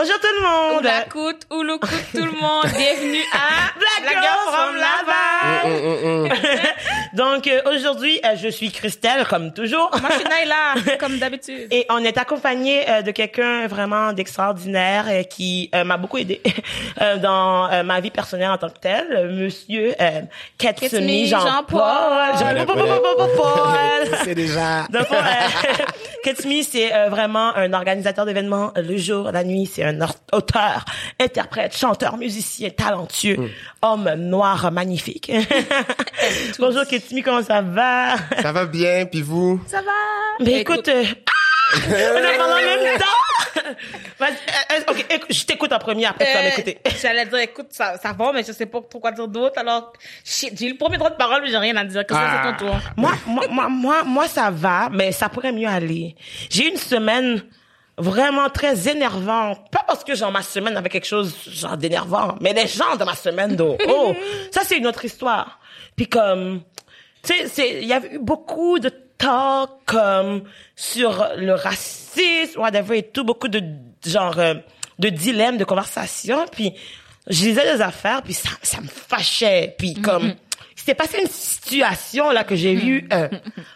Bonjour tout le monde. Oulakout, Ouloukout, tout le monde. Bienvenue à Black Girls from Laval. Donc euh, aujourd'hui, euh, je suis Christelle comme toujours. Moi, je suis Naila, comme d'habitude. Et on est accompagné euh, de quelqu'un vraiment d'extraordinaire euh, qui euh, m'a beaucoup aidé euh, dans euh, ma vie personnelle en tant que tel, euh, Monsieur euh, Katsumi Jean-Paul. Jean-Paul. Jean-Paul. C'est déjà. Katsumi, c'est euh, vraiment un organisateur d'événements euh, le jour, la nuit. C'est un auteur, interprète, chanteur, musicien, talentueux, Mm. homme noir magnifique. Bonjour Katsumi, comment ça va? Ça va bien, puis vous? Ça va? Mais écoute, euh, ah! On est le même temps. Vas-y, euh, euh, ok, écoute, je t'écoute en premier, après tu vas Euh, m'écouter. J'allais dire, écoute, ça, ça va, mais je sais pas trop quoi dire d'autre. Alors, shit, j'ai eu le premier droit de parole, mais j'ai rien à dire. Qu'est-ce que Ah. c'est ton tour? Moi, moi, moi, moi, moi, ça va, mais ça pourrait mieux aller. J'ai eu une semaine vraiment très énervante. Pas parce que genre ma semaine avait quelque chose genre d'énervant, mais les gens de ma semaine d'eau. Oh, ça c'est une autre histoire. Puis comme, tu sais, c'est, il y avait eu beaucoup de talk comme sur le racisme, whatever et tout, beaucoup de genre euh, de dilemmes, de conversations. Puis je lisais des affaires, puis ça, ça me fâchait. Puis comme il s'est passé une situation là que j'ai vu euh,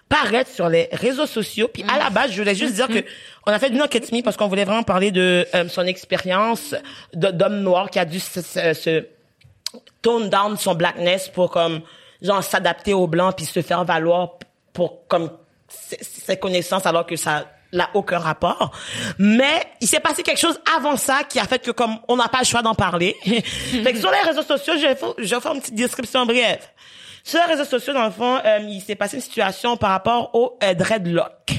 paraître sur les réseaux sociaux. Puis à la base, je voulais juste dire que on a fait une enquête Me parce qu'on voulait vraiment parler de euh, son expérience d'homme noir qui a dû se, se- se tone down son blackness pour comme genre s'adapter aux blancs puis se faire valoir pour comme ses, connaissances alors que ça n'a aucun rapport. Mais il s'est passé quelque chose avant ça qui a fait que comme on n'a pas le choix d'en parler. fait que sur les réseaux sociaux, je vais, faire- je vais faire une petite description brève. Sur les réseaux sociaux, dans le fond, euh, il s'est passé une situation par rapport au euh, dreadlock.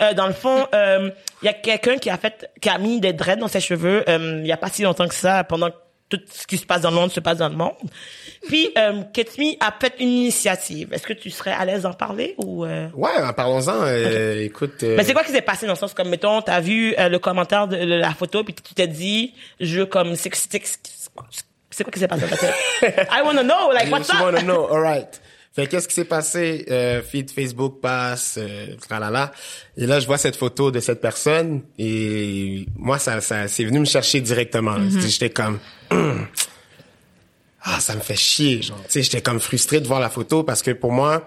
Euh, dans le fond, euh, il y a quelqu'un qui a fait, qui a mis des dreads dans ses cheveux. euh, il y a pas si longtemps que ça, pendant tout ce qui se passe dans le monde se passe dans le monde. Puis, euh, Ketmi a fait une initiative. Est-ce que tu serais à l'aise d'en parler ou euh... Ouais, parlons-en. euh, Écoute. euh, Mais c'est quoi qui s'est passé dans le sens comme mettons, t'as vu euh, le commentaire de, la photo puis tu t'es dit, je veux comme c'est quoi qui s'est passé dans ta tête? I wanna know, like what's up? wanna know, alright. Fait qu'est-ce qui s'est passé? Euh, feed Facebook passe, euh, tralala. Et là, je vois cette photo de cette personne et moi, ça, ça, c'est venu me chercher directement. J'étais comme, ah, ça me fait chier, genre. Tu sais, j'étais comme frustré de voir la photo parce que pour moi,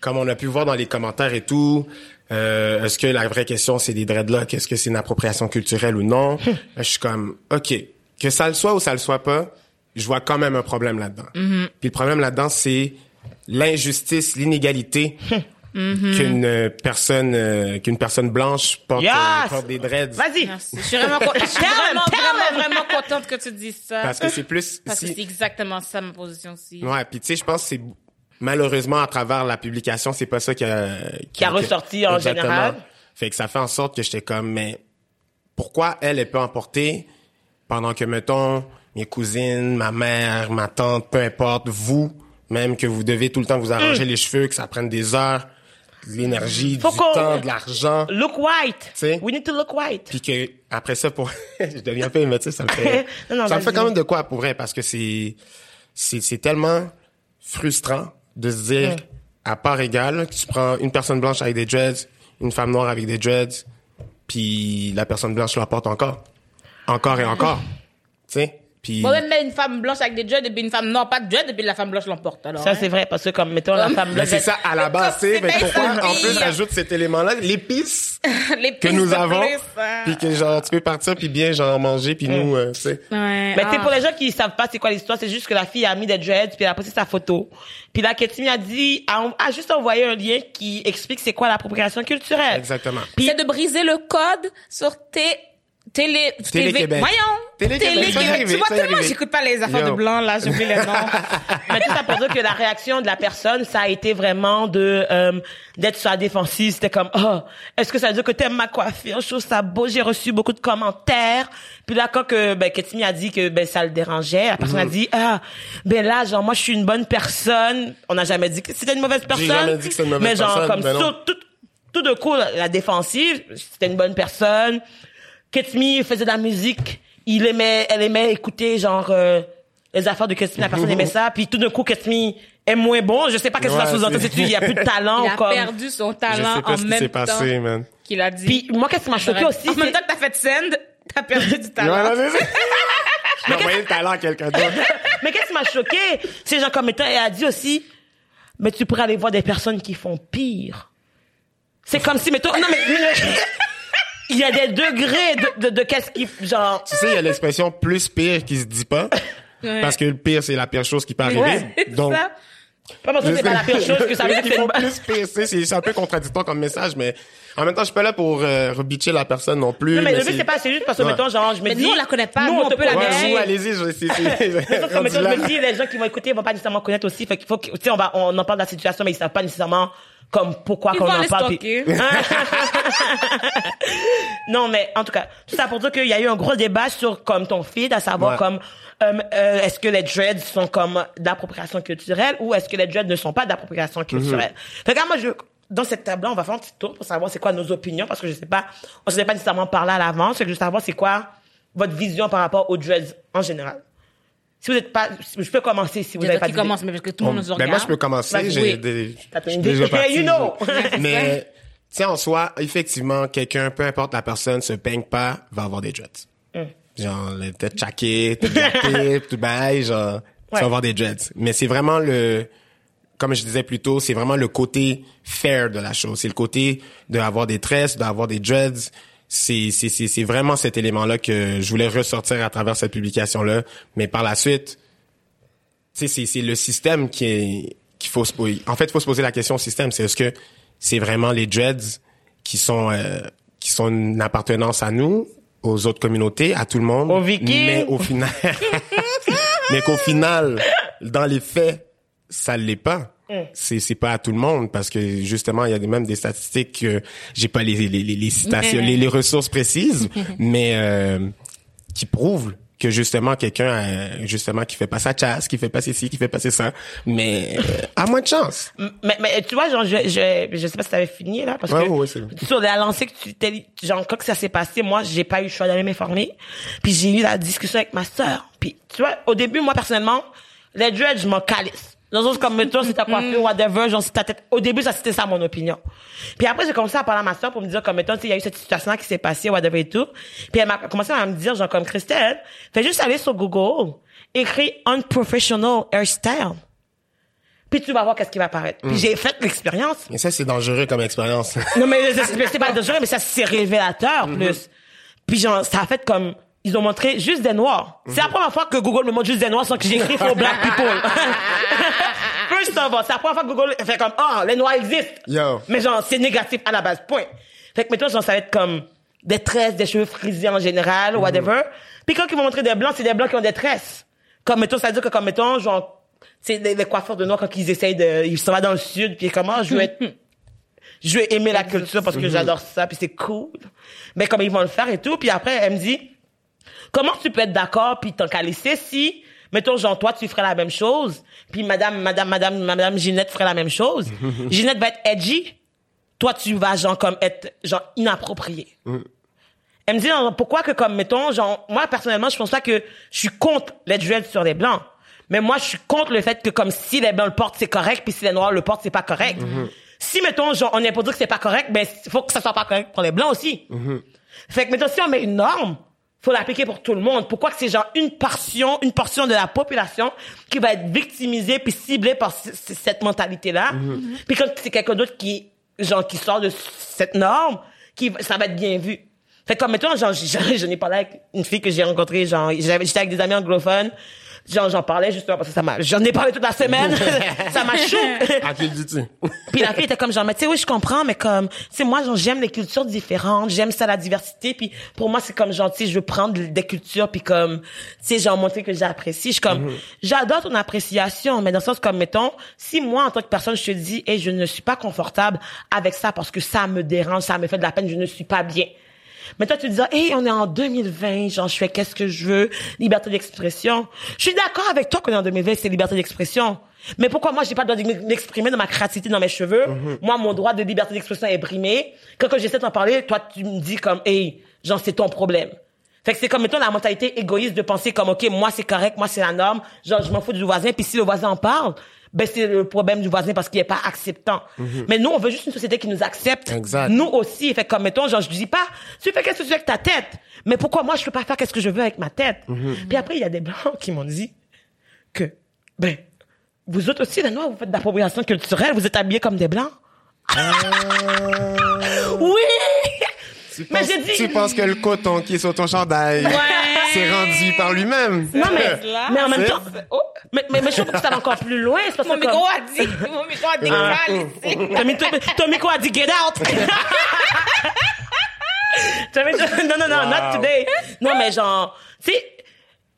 comme on a pu voir dans les commentaires et tout, euh, est-ce que la vraie question c'est des dreadlocks, est-ce que c'est une appropriation culturelle ou non? Je suis comme, ok, que ça le soit ou ça le soit pas, je vois quand même un problème là-dedans. Puis le problème là-dedans c'est l'injustice, l'inégalité qu'une personne euh, qu'une personne blanche porte, Yes! euh, porte des dreads. Vas-y. Merci. Je suis vraiment, co- je suis vraiment, contente que tu dises ça. Parce que c'est plus Parce que c'est exactement ça, ma position aussi. Ouais, puis tu sais, je pense que c'est malheureusement à travers la publication, c'est pas ça qui a Qui a ressorti en général? Fait que ça fait en sorte que j'étais comme mais pourquoi elle elle peut emporter pendant que mettons mes cousines, ma mère, ma tante, peu importe, vous même que vous devez tout le temps vous arranger les cheveux, que ça prenne des heures, de l'énergie, du temps, de l'argent, Look white. sais? We need to look white. puis que après ça pour je deviens un peu émotif, ça me fait Non, non, ça me fait quand même de quoi pour vrai parce que c'est c'est tellement frustrant de se dire Mm. à part égale tu prends une personne blanche avec des dreads, une femme noire avec des dreads, puis la personne blanche l'emporte encore, encore et encore, tu sais? Puis Bon, même une femme blanche avec des dreads et puis une femme non pas de dreads et puis la femme blanche l'emporte, alors. Ça hein. c'est vrai parce que comme mettons la femme mais blanche. c'est ça à la base, sais. Mais C'est pourquoi en plus ajoute cet élément-là, l'épice que nous avons, plus, hein. puis que genre tu peux partir puis bien genre manger puis nous, euh, tu sais. Ouais. Mais tu ah. pour les gens qui savent pas c'est quoi l'histoire, c'est juste que la fille a mis des dreads, puis elle a posté sa photo. Puis là, Ketimi a dit, a, a juste envoyé un lien qui explique c'est quoi l'appropriation culturelle. Exactement. Puis- c'est de briser le code sur tes télé Télé-Québec. TV. Voyons. Télé-Québec, ça y est arrivé, Tu vois tellement j'écoute pas les affaires Yo. de blanc là, j'oublie les noms. Mais tout ça pour dire que la réaction de la personne, ça a été vraiment de euh, d'être sur la défensive. C'était comme, oh, est-ce que ça veut dire que t'aimes ma coiffure? Je trouve ça beau. J'ai reçu beaucoup de commentaires. Puis là, quand que ben, Ketimi a dit que ben ça le dérangeait, la personne a dit, ah, ben là, genre moi, je suis une bonne personne. On n'a jamais dit que c'était une mauvaise personne. jamais dit que c'était une mauvaise Mais genre personne, comme ben sur tout, tout de coup, la, la défensive, c'était une bonne personne. Ketmi faisait de la musique. Il aimait, elle aimait écouter genre euh, les affaires de Ketmi. La personne aimait ça. Puis tout d'un coup, Ketmi est moins bon. Je sais pas qu'est-ce que ça Ouais, sous-entend. c'est- C'est-tu, il y a plus de talent Il a comme. perdu son Je talent sais pas en ce qui même s'est temps passé, man. qu'il a dit. Puis moi, qu'est-ce qui m'a choqué aussi, en même temps que t'as fait send, T'as perdu du Ouais, talent. ça. Je vais envoyer le talent à quelqu'un d'autre. Mais qu'est-ce qui m'a choqué? C'est gens comme étant, elle a dit aussi, mais tu pourrais aller voir des personnes qui font pire. C'est comme si, mettons, non mais, il y a des degrés de, de, de qu'est-ce qui, genre, Tu sais, il y a l'expression plus pire qui se dit pas. Ouais. Parce que le pire, c'est la pire chose qui peut arriver. Ouais, C'est Donc, ça. pas parce que c'est pas la pire chose que ça veut bonne- plus pire, tu sais, c'est c'est un peu contradictoire comme message, mais en même temps, je suis pas là pour euh, rebitcher la personne non plus. Non, mais le c'est- but, c'est pas, c'est juste parce que, Ouais. mettons, genre, je me Mais dis. nous, on la connaît pas, Nous, nous, on on peut la. Ouais, vous, allez-y, je c'est, Mais mettons, je me dis, les gens qui vont écouter, ils vont pas nécessairement connaître aussi. Fait qu'il faut que, tu sais, on va, on en parle de la situation, mais ils savent pas nécessairement comme pourquoi qu'on en parle. puis- non, mais en tout cas, tout ça pour dire qu'il y a eu un gros débat sur comme ton feed, à savoir Ouais. comme euh, euh, est-ce que les dreads sont comme d'appropriation culturelle ou est-ce que les dreads ne sont pas d'appropriation culturelle? Fait que là, moi, je dans cette table-là, on va faire un petit tour pour savoir c'est quoi nos opinions parce que je sais pas, on s'est pas nécessairement parlé à l'avance, je veux savoir c'est quoi votre vision par rapport aux dreads en général. Si vous êtes pas, je peux commencer si vous n'avez pas qui commence, mais parce que tout le monde nous Ben regarde. moi, je peux commencer. J'ai oui. des. You know. Mais, tu sais, en soi, effectivement, quelqu'un, peu importe la personne, se peigne pas, va avoir des dreads. Mm. Genre, tête chaquée, tout gâté, tout bail, genre, Ouais. tu vas avoir des dreads. Mais c'est vraiment le, comme je disais plus tôt, c'est vraiment le côté fair de la chose. C'est le côté d'avoir des tresses, d'avoir des dreads. C'est, c'est, vraiment cet élément-là que je voulais ressortir à travers cette publication-là. Mais par la suite, tu sais, c'est, c'est le système qui est, qu'il faut se poser. En fait, il faut se poser la question au système. C'est est-ce que c'est vraiment les dreads qui sont, euh, qui sont une appartenance à nous, aux autres communautés, à tout le monde. Vikings. Mais au final, mais qu'au final, dans les faits, ça l'est pas. C'est c'est pas à tout le monde parce que justement il y a même des statistiques que j'ai pas les les, les, les citations les, les ressources précises mais euh, qui prouvent que justement quelqu'un euh, justement qui fait pas sa chasse qui fait pas ceci qui fait pas ça mais euh, à moins de chance mais, mais tu vois, genre, je, je, je sais pas si t'avais fini, là, parce Ouais, que ouais, sur la lancée que tu t'es, genre, quand que ça s'est passé, moi, j'ai pas eu le choix d'aller m'informer. Puis j'ai eu la discussion avec ma sœur. Puis, tu vois, au début, moi, personnellement, les dreads, je m'en calisse. Dans le sens comme, mettons, si t'as coiffé, whatever, genre, si ta tête, au début, ça, c'était ça, mon opinion. Puis après, j'ai commencé à parler à ma sœur pour me dire, comme, mettons, il y a eu cette situation-là qui s'est passée, whatever et tout. Puis elle m'a commencé à me dire, genre, comme, Christelle, fais juste aller sur Google, écris unprofessional hairstyle. Puis tu vas voir qu'est-ce qui va apparaître. Puis j'ai fait l'expérience. et ça c'est dangereux comme expérience Non, mais c'est c'est pas dangereux, mais ça, c'est révélateur, plus. Puis genre, ça a fait comme... Ils ont montré juste des noirs. C'est la première fois que Google me montre juste des noirs sans que j'écris for black people. First of all, c'est la première fois que Google fait comme, ah, les noirs existent. Yo. Mais genre, c'est négatif à la base, point. Fait que mettons, genre, ça va être comme des tresses, des cheveux frisés en général, ou whatever. Puis quand ils vont montrer des blancs, c'est des blancs qui ont des tresses. Comme, mettons, ça veut dire que comme, mettons, genre, c'est les, les coiffeurs de noirs quand ils essayent de, ils s'en vont dans le sud, puis comment, je veux être, je veux aimer la culture parce que j'adore ça, puis c'est cool. Mais comme ils vont le faire et tout, puis après, elle me dit, comment tu peux être d'accord puis t'en calisser si, mettons, genre, toi, tu ferais la même chose, puis madame, madame, madame, madame Ginette ferait la même chose. Ginette va être edgy. Toi, tu vas, genre, comme être, genre, inapproprié. Elle me dit, non, pourquoi que, comme, mettons, genre, moi, personnellement, je pense pas que je suis contre les dreads sur les blancs. Mais moi, je suis contre le fait que, comme, si les blancs le portent, c'est correct, puis si les noirs le portent, c'est pas correct. Si, mettons, genre, on est pour dire que c'est pas correct, ben, faut que ça soit pas correct pour les blancs aussi. Fait que, mettons, si on met une norme, faut l'appliquer pour tout le monde. Pourquoi que c'est genre une portion, une portion de la population qui va être victimisée puis ciblée par cette mentalité-là. Puis quand c'est quelqu'un d'autre qui, genre, qui sort de cette norme, qui, ça va être bien vu. Fait que comme, mettons, genre, j'en ai parlé avec une fille que j'ai rencontrée, genre, j'étais avec des amis anglophones. Genre, j'en parlais justement parce que ça m'a, j'en ai parlé toute la semaine. ça m'a choqué. à qui le dis-tu? Puis la fille était comme genre, mais tu sais, oui, je comprends, mais comme, tu sais, moi, j'aime les cultures différentes, j'aime ça, la diversité, puis pour moi, c'est comme genre, tu sais, je veux prendre des cultures, puis comme, tu sais, genre, montrer que j'apprécie. Je suis comme, j'adore ton appréciation, mais dans le sens comme, mettons, si moi, en tant que personne, je te dis, et je ne suis pas confortable avec ça parce que ça me dérange, ça me fait de la peine, je ne suis pas bien. Mais toi, tu dis, hey, on est en 2020, genre, je fais qu'est-ce que je veux, liberté d'expression. Je suis d'accord avec toi qu'on est en 2020, c'est liberté d'expression. Mais pourquoi moi, j'ai pas le droit de m'exprimer dans ma créativité, dans mes cheveux? Moi, mon droit de liberté d'expression est brimé. Quand, quand j'essaie d'en parler, toi, tu me dis comme, hey, genre, c'est ton problème. Fait que c'est comme, mettons, la mentalité égoïste de penser comme, OK, moi, c'est correct, moi, c'est la norme. Genre, je m'en fous du voisin, puis si le voisin en parle, ben c'est le problème du voisin parce qu'il est pas acceptant. Mais nous, on veut juste une société qui nous accepte. Exact. Nous aussi. Fait comme, mettons, genre, je dis pas, tu fais qu'est-ce que tu veux avec ta tête. Mais pourquoi moi, je peux pas faire qu'est-ce que je veux avec ma tête? Puis après, il y a des blancs qui m'ont dit que, ben, vous autres aussi, les noirs, vous faites de l'appropriation culturelle, vous êtes habillés comme des blancs. oui! Tu Mais penses, j'ai dit- tu penses que le coton qui est sur ton chandail s'est rendu par lui-même? Non, mais, mais en même temps, oh, mais, mais, mais je trouve que va encore plus loin. C'est parce Mon micro comme- a dit, mon micro a dit Ah. Ton, mi- ton- ton micro a dit get out. Non, non, non, Wow. not today. Non, mais genre, tu sais,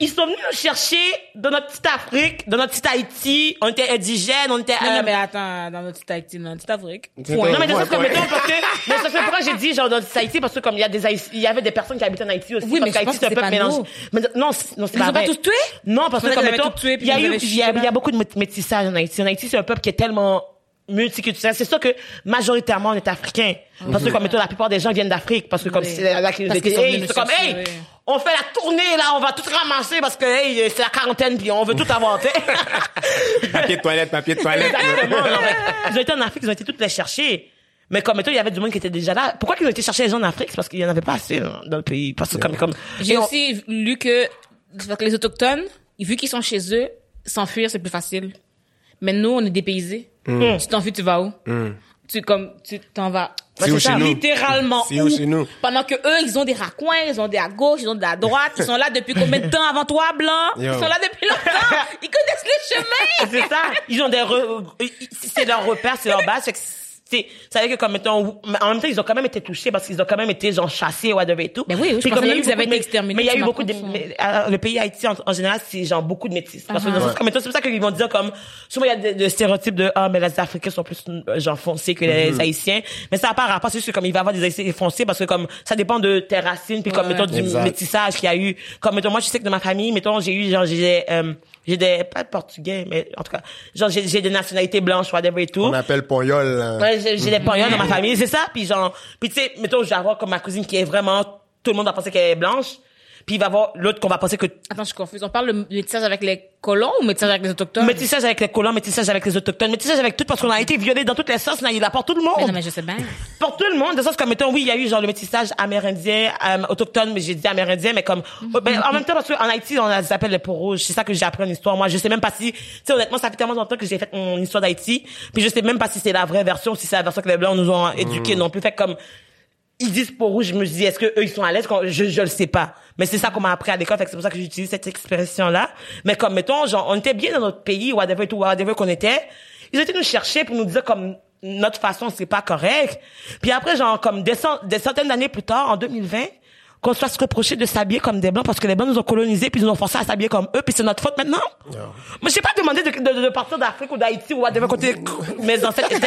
ils sont venus nous chercher dans notre petite Afrique, dans notre petite Haïti. On était indigènes, on était... Non, euh, non, mais attends, dans notre petite Haïti, dans notre petite Afrique. C'est non, mais c'est ça, comme mettons, parce que, mais pourquoi j'ai dit, genre, dans Haïti, parce que comme il y a des Haïti- il y avait des personnes qui habitaient en Haïti aussi. Oui, parce mais je qu'Haïti, pense que c'est un c'est peu pas mélangé. nous. Mais non, c'est- non, c'est Ils pas ont pas tous tués? Non, parce que comme mettons, tous tués, puis il y a ils eu, il y a, chié il y a beaucoup de mét- métissage en Haïti. En Haïti, c'est un peuple qui est tellement multiculturel. C'est sûr que majoritairement on est africain. Parce que comme mettons, la plupart des gens viennent d'Afrique. Parce que comme Oui. c'est Parce qu'ils curiosité, sont hey, comme, hey, oui. on fait la tournée, là, on va tout ramasser parce que, hey, c'est la quarantaine, puis on veut tout sais. Papier de toilette, papier de toilette. Exactement. non, mais Ils ont été en Afrique, ils ont été toutes les chercher. Mais comme mettons, il y avait du monde qui était déjà là. Pourquoi ils ont été chercher les gens en Afrique? C'est parce qu'il y en avait pas assez là, dans le pays. Parce que comme, comme, J'ai on- aussi lu que, c'est parce que les autochtones, vu qu'ils sont chez eux, s'enfuir, c'est plus facile. Mais nous, on est dépaysés. Tu t'enfuis, tu vas où? Tu, comme, tu t'en vas. C'est où chez nous? Littéralement. C'est où? chez nous? Pendant que eux, ils ont des raccoins, ils ont des à gauche, ils ont des à droite, ils sont là depuis combien de temps avant toi, blanc? Yo. Ils sont là depuis longtemps. Ils connaissent les chemins. c'est ça. Ils ont des, re- c'est leur repère, c'est leur base. Fait que veut dire que comme mettons, en même temps, ils ont quand même été touchés parce qu'ils ont quand même été genre chassés, whatever et tout. Ben oui, oui, je comme il y a même eu qu'ils avaient beaucoup de été exterminés, Mais il y a tu eu beaucoup de, ça. mais, euh, le pays Haïti en, en général, c'est genre beaucoup de métis. Parce que Uh-huh. dans le sens- comme mettons, c'est pour ça qu'ils vont dire comme, souvent il y a des, des stéréotypes de, ah, mais les Africains sont plus, euh, genre, foncés que les Mm-hmm. Haïtiens. Mais ça n'a pas rapport, c'est juste que comme il va y avoir des Haïtiens foncés parce que comme, ça dépend de tes racines puis comme, Ouais. mettons, du Exact. métissage qu'il y a eu. Comme, mettons, moi, je sais que de ma famille, mettons, j'ai eu, genre, j'ai, euh, j'ai des, pas de portugais, mais en tout cas, genre, j'ai, j'ai des nationalités blanches, whatever et tout. On appelle Pognol. là. Ouais, j'ai, j'ai des pognons dans ma famille, c'est ça. Puis genre, puis tu sais, mettons, je vais avoir comme ma cousine qui est vraiment, tout le monde va penser qu'elle est blanche. Puis il va y avoir l'autre qu'on va penser que Attends, je suis confuse. On parle de métissage avec les colons ou métissage avec les autochtones? métissage avec les colons, métissage avec les autochtones, métissage avec tout parce qu'on a été violés dans toutes les sauces, là, il apporte tout le monde. Mais non, mais je sais bien. Pour tout le monde, de sens comme mettons, oui, il y a eu genre le métissage amérindien, euh, autochtone, mais j'ai dit amérindien, mais comme, ben, en même temps, parce qu'en Haïti, on a- ça s'appelle les peaux rouges. C'est ça que j'ai appris en histoire. Moi, je sais même pas si, tu sais, honnêtement, ça fait tellement longtemps que j'ai fait mon histoire d'Haïti, puis je sais même pas si c'est la vraie version, si c'est la version que les blancs nous ont éduqués non plus. Fait comme, ils disent peau rouge, je me dis, est-ce que eux, ils sont à l'aise? Je, je le sais pas. Mais c'est ça qu'on m'a appris à l'école, c'est pour ça que j'utilise cette expression-là. Mais comme, mettons, genre, on était bien dans notre pays, whatever, tout, whatever qu'on était. Ils étaient nous chercher pour nous dire comme, notre façon, c'est pas correct. Puis après, genre, comme des centaines d'années plus tard, en 2020, qu'on soit se reprocher de s'habiller comme des blancs parce que les blancs nous ont colonisés puis ils nous ont forcé à s'habiller comme eux puis c'est notre faute maintenant. Moi, j'ai pas demandé de, de, de partir d'Afrique ou d'Haïti ou whatever côté mes ancêtres étaient.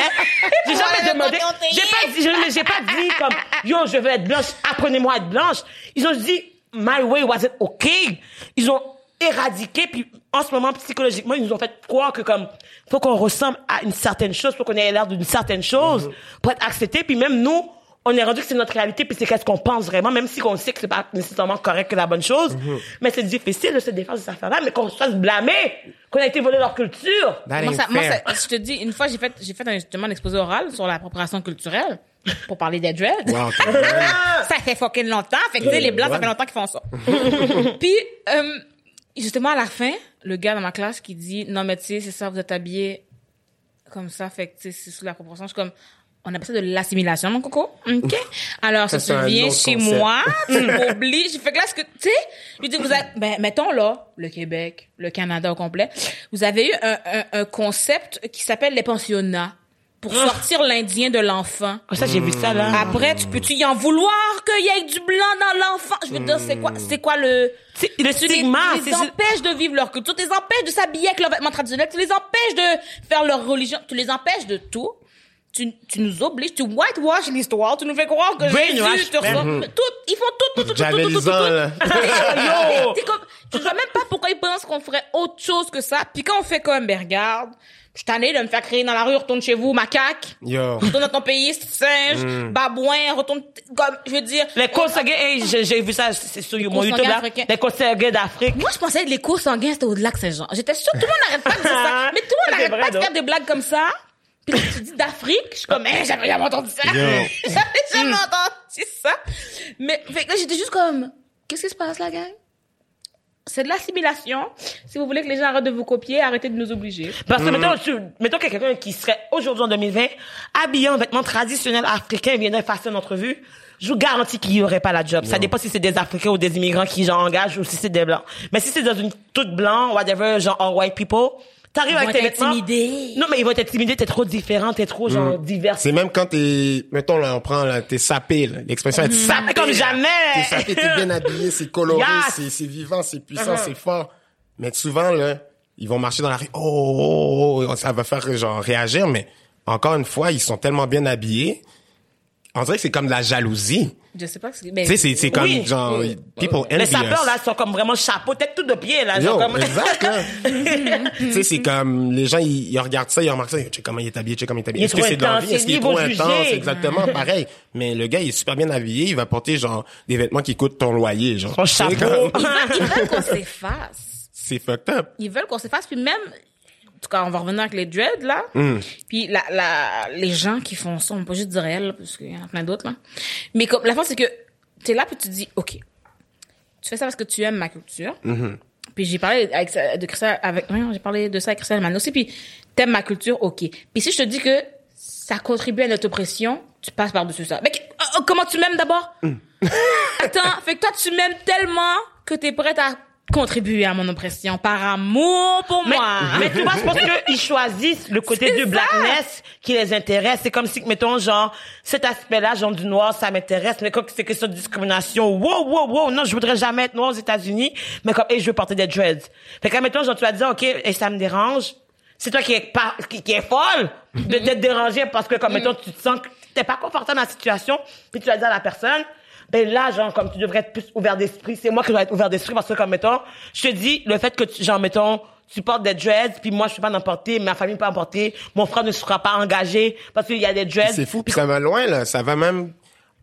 J'ai jamais demandé. J'ai pas dit, je- j'ai pas dit comme, yo, je veux être blanche, apprenez-moi à être blanche. Ils ont dit, my way wasn't okay. Ils ont éradiqué puis en ce moment, psychologiquement, ils nous ont fait croire que comme, faut qu'on ressemble à une certaine chose, faut qu'on ait l'air d'une certaine chose pour être accepté puis même nous, on est rendu que c'est notre réalité puis c'est qu'est-ce qu'on pense vraiment même si on sait que c'est pas nécessairement correct que la bonne chose mais c'est difficile de se défendre de cette affaire-là mais qu'on se fasse blâmer qu'on a été volé leur culture Moi, ça, moi ça- je te dis, une fois, j'ai fait, j'ai fait un, justement un exposé oral sur l'appropriation culturelle pour parler des dreads. Wow, ça fait fucking longtemps. Fait que, tu sais, les blancs, ça fait longtemps qu'ils font ça. Puis, euh, justement, à la fin, le gars dans ma classe qui dit, non, mais tu sais, c'est ça, vous êtes habillés comme ça, fait que, tu sais, c'est sous la proportion. Je suis comme, on appelle ça de l'assimilation, mon coco. OK? Alors, Ça, ça, c'est tu viens chez concept. moi, tu m'obliges. Fait que là, ce que, tu sais, je lui dis, vous avez, ben, mettons là, le Québec, le Canada au complet, vous avez eu un, un, un concept qui s'appelle les pensionnats pour sortir l'Indien de l'enfant. Oh, ça j'ai vu ça là Après, tu peux-tu y en vouloir qu'il y ait du blanc dans l'enfant? Je veux dire, c'est quoi, c'est quoi le... C'est- le Tu les, stigma tu les c'est empêches de vivre leur culture, tu les empêches de s'habiller avec leurs vêtements traditionnels, tu les empêches de faire leur religion, tu les empêches de tout tu, tu nous obliges, tu whitewash l'histoire, tu nous fais croire que Jésus te. Ben, hmm. Tout, ils font tout, tout, tout, tout, tout, tout, tout, tout. Yo! T'es comme, je sais même pas pourquoi ils pensent qu'on ferait autre chose que ça. Puis quand on fait comme, ben regarde, je t'en ai de me faire crier dans la rue, retourne chez vous, macaque. Yo. Retourne dans ton pays, singe, mm. babouin, retourne, comme, je veux dire. Les cours sanguins, hey, j'ai vu ça sur les mon YouTube, là. Les cours sanguins d'Afrique. Moi, je pensais que les cours sanguins, c'était au-delà que ces gens. J'étais sûre, tout le monde n'arrête pas de dire ça. Mais tout le monde n'arrête pas de faire des blagues comme ça. Puis là, tu dis d'Afrique, je suis comme, eh, j'avais jamais entendu ça. J'avais jamais entendu ça. Mais, fait que là, j'étais juste comme, qu'est-ce qui se passe, la gang? C'est de l'assimilation. Si vous voulez que les gens arrêtent de vous copier, arrêtez de nous obliger. Parce que mettons, tu, mettons que quelqu'un qui serait aujourd'hui en 2020 habillé en vêtements traditionnels africains viendrait faire une entrevue, je vous garantis qu'il y aurait pas la job. Ça dépend si c'est des Africains ou des immigrants qui genre engagent ou si c'est des blancs. Mais si c'est dans une toute blanc, whatever, genre all white people, t'arrives avec tes vêtements? intimidés. Non, mais ils vont être intimidés, t'es trop différent, t'es trop genre divers. C'est même quand t'es, mettons là, on prend là, t'es sapé, là. L'expression est sapé. Sapé comme là. jamais. T'es sapé, t'es bien habillé, c'est coloré, Yes. c'est, c'est vivant, c'est puissant, Uh-huh. c'est fort. Mais souvent, là, ils vont marcher dans la rue, oh, oh, oh, oh, ça va faire genre réagir, mais encore une fois, ils sont tellement bien habillés. On dirait que c'est comme de la jalousie. Je sais pas ce que, ben, Tu sais, c'est, c'est comme Oui. genre, Oui. people envy Les sapeurs, là, sont comme vraiment chapeau, tête tout de pied, là. Yo, comme... exact, tu sais, c'est comme, les gens, ils, ils regardent ça, ils remarquent ça, tu sais comment il est habillé, tu sais comment il est habillé. Il est Est-ce que c'est intense, d'envie? Est-ce qu'il est trop intense? juger. Exactement, pareil. Mais le gars, il est super bien habillé, il va porter, genre, des vêtements qui coûtent ton loyer, genre. Son chapeau. comme- Ils veulent qu'on s'efface. C'est fucked up. ils veulent qu'on s'efface puis même tout cas on va revenir avec les dreads là. Puis la, la les gens qui font ça on peut juste dire elle parce qu'il y en a plein d'autres là. Mais comme la fin c'est que t'es là puis tu dis ok. Tu fais ça parce que tu aimes ma culture. Puis j'ai parlé avec de ça avec j'ai parlé de ça avec Christelle Mann aussi puis t'aimes ma culture ok. Puis si je te dis que ça contribue à notre oppression tu passes par dessus ça. Mais euh, euh, comment tu m'aimes d'abord? Attends, fait que toi, tu m'aimes tellement que t'es prête à contribuer à mon oppression par amour pour Mais, moi. mais tu vois, je pense qu'ils choisissent le côté du ça. blackness qui les intéresse. C'est comme si, mettons, genre, cet aspect-là, genre du noir, ça m'intéresse. Mais comme c'est question de discrimination, wow, wow, wow, non, je voudrais jamais être noir aux États-Unis. Mais comme, et je veux porter des dreads. Fait que, mettons, genre, tu vas dire, OK, et ça me dérange. C'est toi qui est pas, qui, qui est folle de Mm-hmm. t'être dérangé parce que, comme, mettons, tu te sens que t'es pas confortable dans la situation. Puis tu vas dire à la personne, ben là, genre, comme tu devrais être plus ouvert d'esprit, c'est moi qui dois être ouvert d'esprit parce que, comme, mettons, je te dis, le fait que, tu, genre, mettons, tu portes des dreads, puis moi, je peux pas en porter, ma famille peut en porter, mon frère ne sera pas engagé parce qu'il y a des dreads. C'est fou, puis ça va loin, là. Ça va même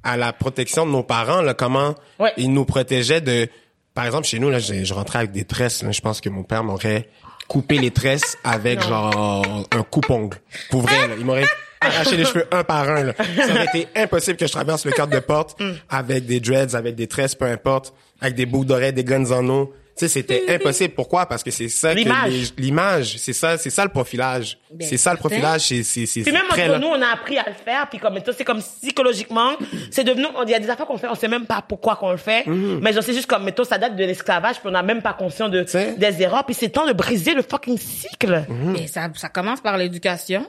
à la protection de nos parents, là. Comment Ouais. ils nous protégeaient de... Par exemple, chez nous, là, je, je rentrais avec des tresses, là. Je pense que mon père m'aurait coupé les tresses avec, genre, un coupe-ongle. Pour vrai, là. Il m'aurait arraché les cheveux un par un, là. Ça aurait été impossible que je traverse le cadre de porte Mm. avec des dreads, avec des tresses, peu importe, avec des boucles d'oreilles, des guns en eau. Tu sais, c'était impossible. Pourquoi? Parce que c'est ça que L'image. l'image, c'est ça, c'est ça le profilage. Ben, c'est ça le profilage, c'est, c'est, c'est Puis même très entre là. nous, on a appris à le faire, puis comme c'est comme psychologiquement, c'est devenu, on- il y a des affaires qu'on fait, on sait même pas pourquoi qu'on le fait, mais genre c'est juste comme mettons, ça date de l'esclavage, puis on n'a même pas conscience de des erreurs, puis c'est temps de briser le fucking cycle. Et ça, ça commence par l'éducation.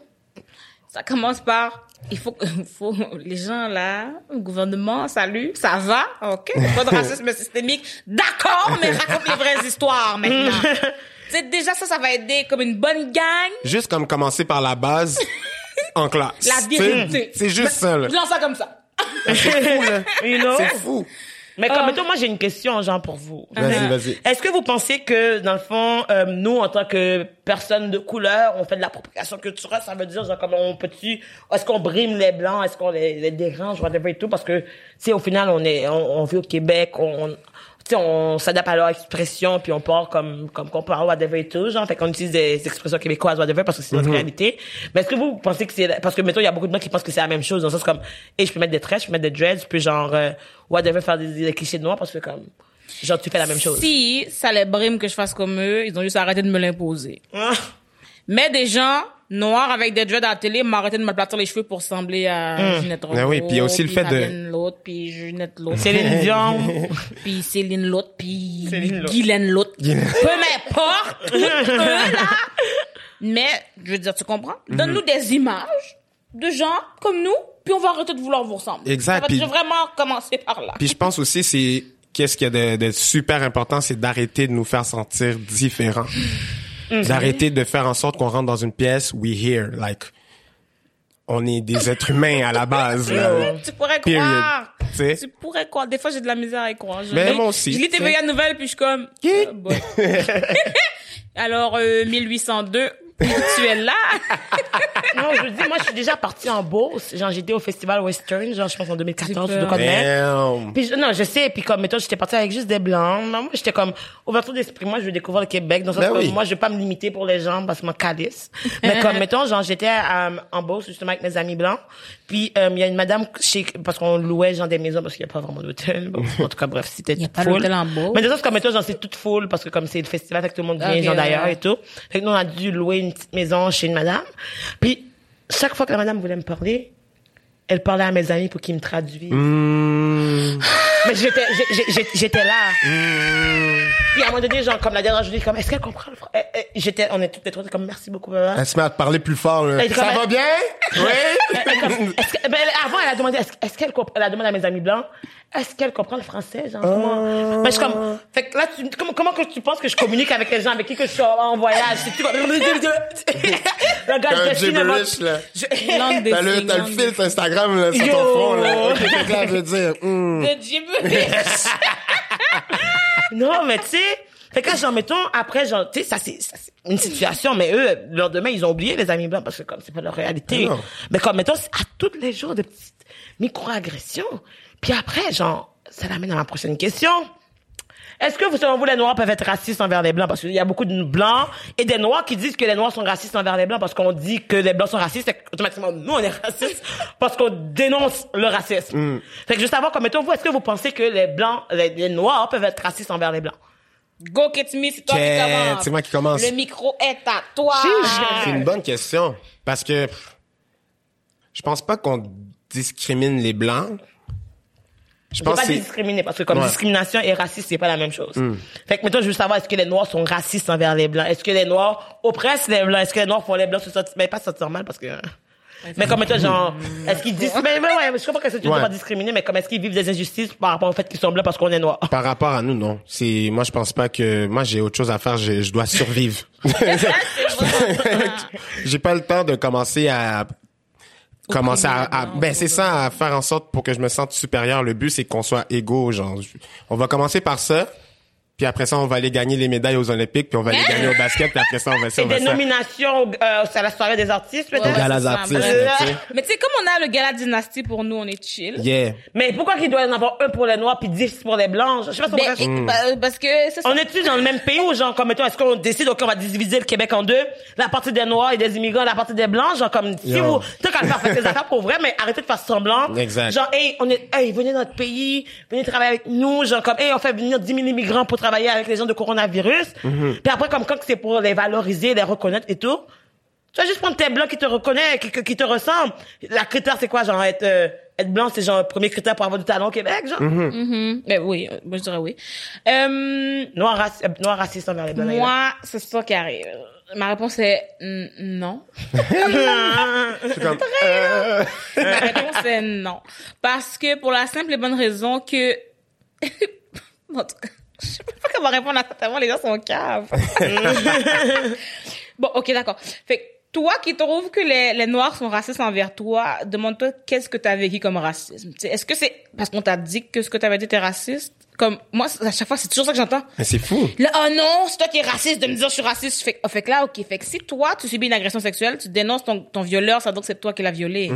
Ça commence par, il faut, il faut, les gens là, le gouvernement, salut, ça va, ok, pas de racisme systémique, d'accord, mais raconte les vraies histoires maintenant. sais, déjà ça, ça va aider comme une bonne gang. Juste comme commencer par la base en classe. La vérité. C'est juste ça, là. Je lance ça comme ça. C'est fou, là. You know? C'est fou. Mais comme Ah. mettons, moi j'ai une question, genre pour vous. Vas-y, vas-y. Est-ce que vous pensez que, dans le fond, euh, nous, en tant que personnes de couleur, on fait de l'appropriation culturelle, ça veut dire, genre, comme on peut-tu, est-ce qu'on brime les blancs, est-ce qu'on les, les dérange, whatever et tout, parce que, tu sais, au final, on est, on, on vit au Québec, on, on- s'adapte à leur expression, puis on part comme, comme qu'on parle, whatever et tout, genre, fait qu'on utilise des expressions québécoises, whatever, parce que c'est notre réalité. Mais est-ce que vous pensez que c'est, parce que, mettons, il y a beaucoup de gens qui pensent que c'est la même chose, dans le sens comme, et je peux mettre des tresses, je peux mettre des dreads, je peux genre, euh, whatever, faire des, des clichés de noir, parce que comme, genre, tu fais la même chose. Si ça les brime que je fasse comme eux, ils ont juste arrêté de me l'imposer. Ah. Mais des gens noirs avec des dreads à la télé m'ont arrêté de me platir les cheveux pour ressembler à Ginette Renault. Ah oui, puis il y a aussi le fait de- l'autre, puis Ginette l'autre. Céline Dion. puis Céline l'autre, puis. Guylaine l'autre. Peu Guylaine. m'importe, eux, là. Mais, je veux dire, tu comprends? Mhm. Donne-nous des images de gens comme nous, puis on va arrêter de vouloir vous ressembler. Exact, Ça va puis- vraiment commencer par là. Puis je pense aussi, c'est, qu'est-ce qu'il y a de, de super important, c'est d'arrêter de nous faire sentir différents. D'arrêter de faire en sorte qu'on rentre dans une pièce, we hear, like, on est des êtres humains à la base, là. Tu pourrais Period. croire. Tu pourrais croire. Des fois, j'ai de la misère à y croire. Je, Mais lis- moi aussi, Je lis. TVA Nouvelles, puis je suis comme... Bon. Alors, euh, 1802, tu es là. Non, je veux dire, moi, je suis déjà partie en Beauce. Genre, j'étais au Festival Western, genre, je pense en 2014 J'ai ou de. Damn. Puis je- non, je sais. Puis comme, mettons, j'étais partie avec juste des blancs. Mais moi, j'étais comme, ouverture d'esprit. Moi, je veux découvrir le Québec. Donc, Ben oui. moi, je veux pas me limiter pour les gens parce que moi, calisse. Mais comme, mettons, genre, j'étais euh, en Beauce, justement, avec mes amis blancs. Puis, euh, il y a une madame chez, parce qu'on louait, genre, des maisons parce qu'il y a pas vraiment d'hôtel. Bon, en tout cas, bref, c'était Il y a tout pas full. d'hôtel en Beauce. Mais des autres, comme, mettons, genre, c'est toute full parce que comme c'est le festival, fait que tout le monde vient, Ok, genre, d'ailleurs ouais. et tout. Fait que nous, on a dû louer une petite maison chez une madame. Puis, chaque fois que la madame voulait me parler, elle parlait à mes amis pour qu'ils me traduisent. Hmm. Mais j'étais, j'étais là. Puis à un moment donné, genre, comme la dernière, je dis comme, est-ce qu'elle comprend le français? J'étais, on est toutes les trois comme, merci beaucoup, maman. Elle se met à te parler plus fort, là. Ça comme- va bien? Oui? Que- ben, elle- avant, elle a demandé, est-ce, qu'elle comprend, elle a demandé à mes amis blancs, est-ce qu'elle comprend le français, genre, comment? Ben, je suis comme, fait que là, tu, comment, comment que tu penses que je communique avec les gens avec qui que je suis en voyage? C'est-tu comme, le gars, je suis gibberish, là. je- T'as le, t'as le filtre Instagram, là, sur Yo. ton fond, là. Ok, fait que là, je veux dire. Non, mais tu sais, fait que là, genre, mettons, après, genre, tu sais, ça, c'est ça, c'est une situation, mais eux, le lendemain, ils ont oublié les amis blancs parce que comme c'est pas leur réalité. Ah non. Mais comme, mettons, à tous les jours de petites micro-agressions. Puis après, genre, ça l'amène à ma prochaine question. Est-ce que, selon vous, les Noirs peuvent être racistes envers les Blancs? Parce qu'il y a beaucoup de Blancs et des Noirs qui disent que les Noirs sont racistes envers les Blancs parce qu'on dit que les Blancs sont racistes, c'est automatiquement, nous, on est racistes parce qu'on dénonce le racisme. Fait que juste savoir, comme, mettons, vous, est-ce que vous pensez que les Blancs, les, les Noirs peuvent être racistes envers les Blancs? Go get me, c'est toi qui commence. c'est moi qui commence. Le micro est à toi. C'est une bonne question. Parce que je pense pas qu'on discrimine les blancs. Je pense pas discriminer parce que comme Ouais. discrimination et racisme, c'est pas la même chose. Fait que mettons, je veux savoir, est-ce que les Noirs sont racistes envers les Blancs? Est-ce que les Noirs oppressent les Blancs? Est-ce que les Noirs font les Blancs se sentir, mais pas se sentir mal parce que... Mais comme mettons, genre, est-ce qu'ils disent, mais, mais ouais, je comprends que c'est Ouais. dois pas discriminer, mais comme est-ce qu'ils vivent des injustices par rapport au fait qu'ils sont blancs parce qu'on est noirs? Par rapport à nous, non. C'est moi, je pense pas que moi j'ai autre chose à faire. Je, je dois survivre. j'ai pas le temps de commencer à commencer à, à- ben c'est ça à faire en sorte pour que je me sente supérieur. Le but c'est qu'on soit égaux, genre. On va commencer par ça. Puis après ça, on va aller gagner les médailles aux Olympiques, puis on va aller gagner au basket, puis après ça, on va ça, Et on va des ça. nominations, euh, c'est à la soirée des artistes, peut-être? Ouais, Au gala artistes, tu sais. Mais tu sais, comme on a le gala dynastie pour nous, on est chill. Yeah. Mais pourquoi qu'il doit y en avoir un pour les noirs puis dix pour les blancs? Je sais pas si on Ben, Mm. et- bah, parce que c'est ça. On est-tu dans le même pays ou genre comme mettons est-ce qu'on décide ok on va diviser le Québec en deux? La partie des noirs et des immigrants la partie des blancs? Genre comme si Yo. vous tant qu'à le faire faites des affaires pour vrai mais arrêtez de faire semblant Exact. genre hey on est hey venez dans notre pays venez travailler avec nous genre comme hey on fait venir 10 000 immigrants pour travailler avec les gens de coronavirus Mm-hmm. puis après comme quand c'est pour les valoriser les reconnaître et tout tu vas juste prendre tes blancs qui te reconnaissent qui, te ressemblent la critère c'est quoi genre être euh, être blanc c'est genre le premier critère pour avoir du talent au Québec genre? Mm-hmm. Ben oui, euh, moi je dirais oui. Euh, noir raci- euh, noir raciste envers les blancs moi, c'est ça qui arrive. Ma réponse est mm, non. C'est comme, euh, Ma réponse est non. Parce que pour la simple et bonne raison que... je sais pas comment répondre à ça tellement les gens sont caves. bon, ok, d'accord. Fait que toi qui trouves que les, les Noirs sont racistes envers toi, demande-toi qu'est-ce que tu as vécu comme racisme. Est-ce que c'est parce qu'on t'a dit que ce que tu avais dit était raciste? Comme, moi, à chaque fois, c'est toujours ça que j'entends. mais c'est fou. Là, oh non, c'est toi qui es raciste de me dire je suis raciste. Fait, que- fait que là, ok. Fait que si toi, tu subis une agression sexuelle, tu dénonces ton, ton violeur, ça que c'est toi qui l'as violé.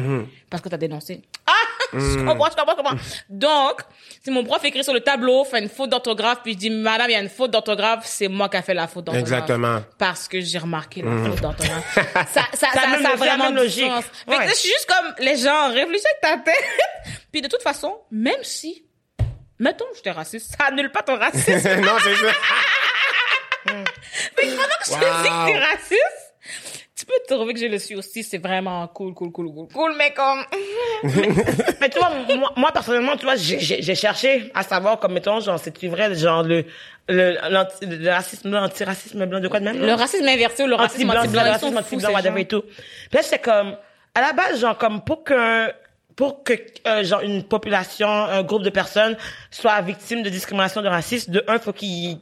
Parce que t'as dénoncé. Ah! Je comprends, je comprends, je comprends. Donc, si mon prof écrit sur le tableau, fait une faute d'orthographe, puis je dis, madame, il y a une faute d'orthographe, c'est moi qui a fait la faute d'orthographe. Exactement. Parce que j'ai remarqué la faute d'orthographe. ça, ça, ça, Ça même- ça a vraiment même du logique. sens. Fait que je suis juste comme, les gens, réfléchissez avec ta tête. puis de toute façon, même si, mettons que j'étais raciste, ça annule pas ton racisme. non, c'est ça. Fait que pendant que je te dis que t'es raciste, tu peux te trouver que je le suis aussi, c'est vraiment cool, cool, cool, cool, cool, mais comme... Mais tu vois, moi, moi personnellement, tu vois, j'ai- cherché à savoir, comme mettons, genre, c'est-tu vrai, genre, le, le, le racisme blanc, anti-racisme blanc, de quoi de même? Le racisme inversé ou le racisme anti-blanc, anti-blanc, le ils racisme sont fous, anti-blanc, ces whatever et tout. Puis là, c'est comme, à la base, genre, comme pour que, pour que, euh, genre, une population, un groupe de personnes soit victime de discrimination de racisme, de un, faut qu'ils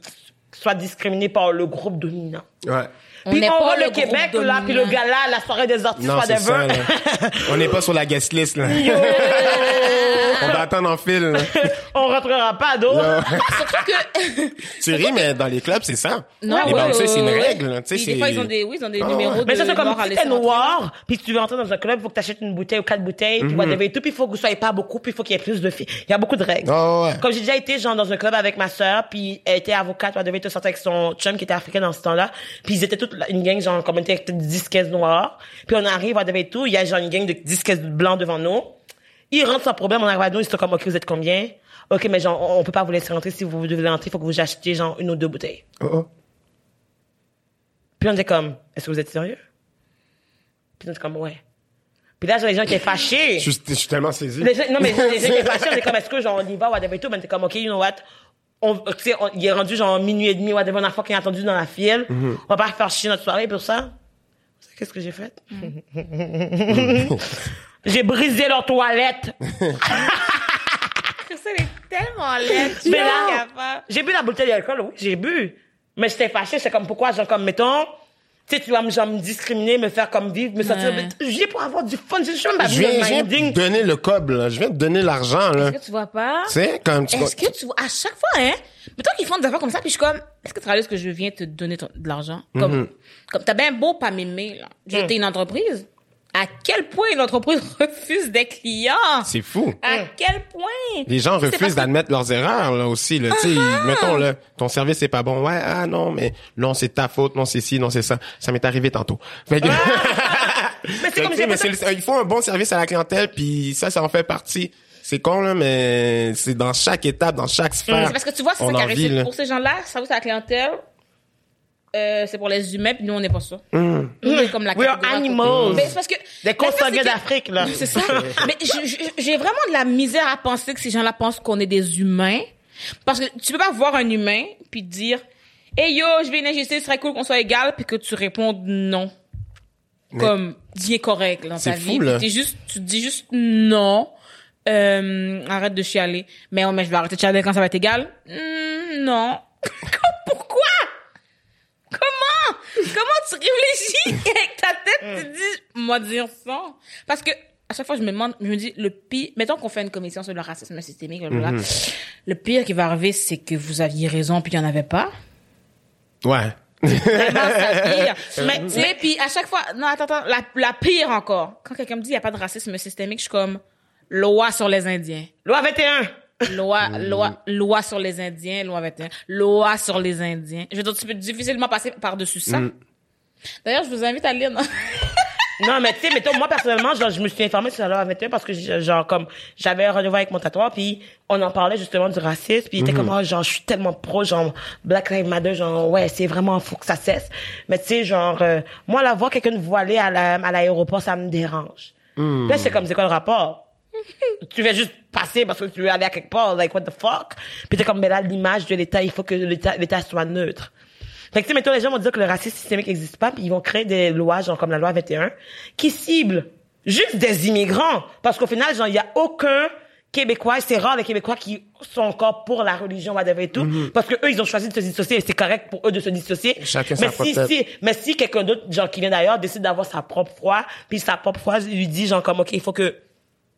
soient discriminés par le groupe dominant. Ouais. On Puis on pas voit le le Québec, groupe là, puis le dominant. gala, la soirée des artistes, Non, ça, whatever. là. On n'est pas sur la guest list, là. Yo! On va attendre en fil. là. On rentrera pas d'eau. Surtout que... tu ris, mais dans les clubs, c'est ça. Non, les ouais, ouais, c'est une ouais. règle. Tu sais, Puis des c'est- fois, ils ont des, oui, ils ont des Ah, numéros de Mais ça, c'est comme si t'es noir, puis tu veux entrer dans un club, il faut que t'achètes une bouteille ou quatre bouteilles, puis whatever et tout, puis il faut que vous soyez pas beaucoup, puis il faut qu'il y ait plus de filles. Il y a beaucoup de règles. Ah, ouais. Comme j'ai déjà été, genre, dans un club avec ma sœur, puis elle était avocate, elle devait être sortie avec son chum qui était africain dans ce temps-là, puis ils étaient la- une gang, genre, comme on était avec 10 caisses noires, puis on arrive, elle devait tout, il y a genre une gang de 10 caisses blancs devant nous. Ils rentrent sans problème, on arrive à nous, ils sont comme, OK, vous êtes combien? OK, mais genre, on, on peut pas vous laisser rentrer. Si vous devez rentrer, il faut que vous achetiez, genre, une ou deux bouteilles. Oh, oh. Puis on était comme, est-ce que vous êtes sérieux? Puis on était comme, ouais. Puis là, j'ai les gens qui étaient fâchés. Je suis- je suis tellement saisi. Les gens- non, mais les gens étaient fâchés, on était comme, est-ce que genre, on y va, whatever et tout? Mais on était comme, OK, you know what? On, tu sais, on- il est rendu genre minuit et demi, whatever, on a fucking attendu dans la file. Mhm. On va pas faire chier notre soirée pour ça. Vous savez Qu'est-ce que j'ai fait? j'ai brisé leur toilette. Christelle est tellement laide. Mais là, j'ai bu la bouteille d'alcool, oui, j'ai bu. Mais j'étais fâchée, c'est comme pourquoi, genre, comme, mettons, tu sais, tu vas me, genre, me discriminer, me faire comme vivre, me sortir. Ouais. Mais J'ai pour avoir du fun, j'ai juste ma Je viens, je viens de donner le cob, là. Je viens de donner l'argent, là. Est-ce que tu vois pas? Tu sais, quand tu... Est-ce que tu vois, à chaque fois, hein, mettons qu'ils font des affaires comme ça, puis je suis comme, est-ce que tu réalises que je viens te donner ton- de l'argent? Comme, comme t'as bien beau pas m'aimer, là. J'étais une entreprise. À quel point une entreprise refuse des clients? C'est fou. À quel point? Les gens refusent que- d'admettre leurs erreurs, là, aussi, là. Tu sais, mettons, là, ton service est pas bon. Ouais, ah, non, mais non, c'est ta faute, non, c'est ci, non, c'est ça. Ça m'est arrivé tantôt. Fait que- Mais c'est comme mais le- il faut un bon service à la clientèle, puis ça, ça en fait partie. C'est con, là, mais c'est dans chaque étape, dans chaque sphère. C'est parce que tu vois, c'est ça qui arrive. Pour ces gens-là, service à la clientèle, euh, c'est pour les humains, puis nous, on n'est pas ça. Hum. Nous, on est comme la We are animals. Mais c'est parce que... Des consanguins d'Afrique, là. C'est ça. Mais je- je- j'ai vraiment de la misère à penser que ces gens-là pensent qu'on est des humains. Parce que tu peux pas voir un humain, puis dire, hey yo, je vais injecter, ce serait cool qu'on soit égal, puis que tu répondes non. Comme, bien correct dans ta C'est vie. fou, là. T'es juste, tu dis juste non. Euh, arrête de chialer. Mais, oh, mais je vais arrêter de chialer quand ça va être égal. Hmm, non. Comment? Comment tu réfléchis avec ta tête? Tu te dis, moi dire ça. Parce que, à chaque fois, je me demande, je me dis, le pire, mettons qu'on fait une commission sur le racisme systémique, blablabla. le pire qui va arriver, c'est que vous aviez raison puis il n'y en avait pas. Ouais. Vraiment, ça pire. mais, mais puis à chaque fois, non, attends, attends, la, la pire encore. Quand quelqu'un me dit, il n'y a pas de racisme systémique, je suis comme, loi sur les Indiens. Loi 21. Loi, loi, loi sur les Indiens, loi 21. Loi sur les Indiens. Je veux dire, tu peux difficilement passer par-dessus ça. D'ailleurs, je vous invite à lire. non? Non, mais tu sais, mettons, moi, personnellement, genre, je me suis informée sur la loi 21 parce que, genre, comme, j'avais un rendez-vous avec mon tatoueur, puis on en parlait justement du racisme, puis il était comme, oh, genre, je suis tellement pro, genre, Black Lives Matter, genre, ouais, c'est vraiment, faut que ça cesse. Mais tu sais, genre, euh, moi, la voir quelqu'un voilé à la- à l'aéroport, ça me dérange. Puis Là, c'est comme, c'est quoi le rapport? Tu veux juste passer parce que tu veux aller à quelque part, like, what the fuck? Puis t'es comme, mais là, l'image de l'État, il faut que l'État, l'État soit neutre. Fait que, tu sais, mettons, les gens vont dire que le racisme systémique n'existe pas, puis ils vont créer des lois, genre comme la loi 21, qui ciblent juste des immigrants. Parce qu'au final, genre, il y a aucun Québécois, c'est rare les Québécois qui sont encore pour la religion, whatever et tout, parce que eux, ils ont choisi de se dissocier, et c'est correct pour eux de se dissocier. Chacun mais sa si, si, mais si quelqu'un d'autre, genre, qui vient d'ailleurs, décide d'avoir sa propre foi, puis sa propre foi lui dit, genre, comme, OK, il faut que,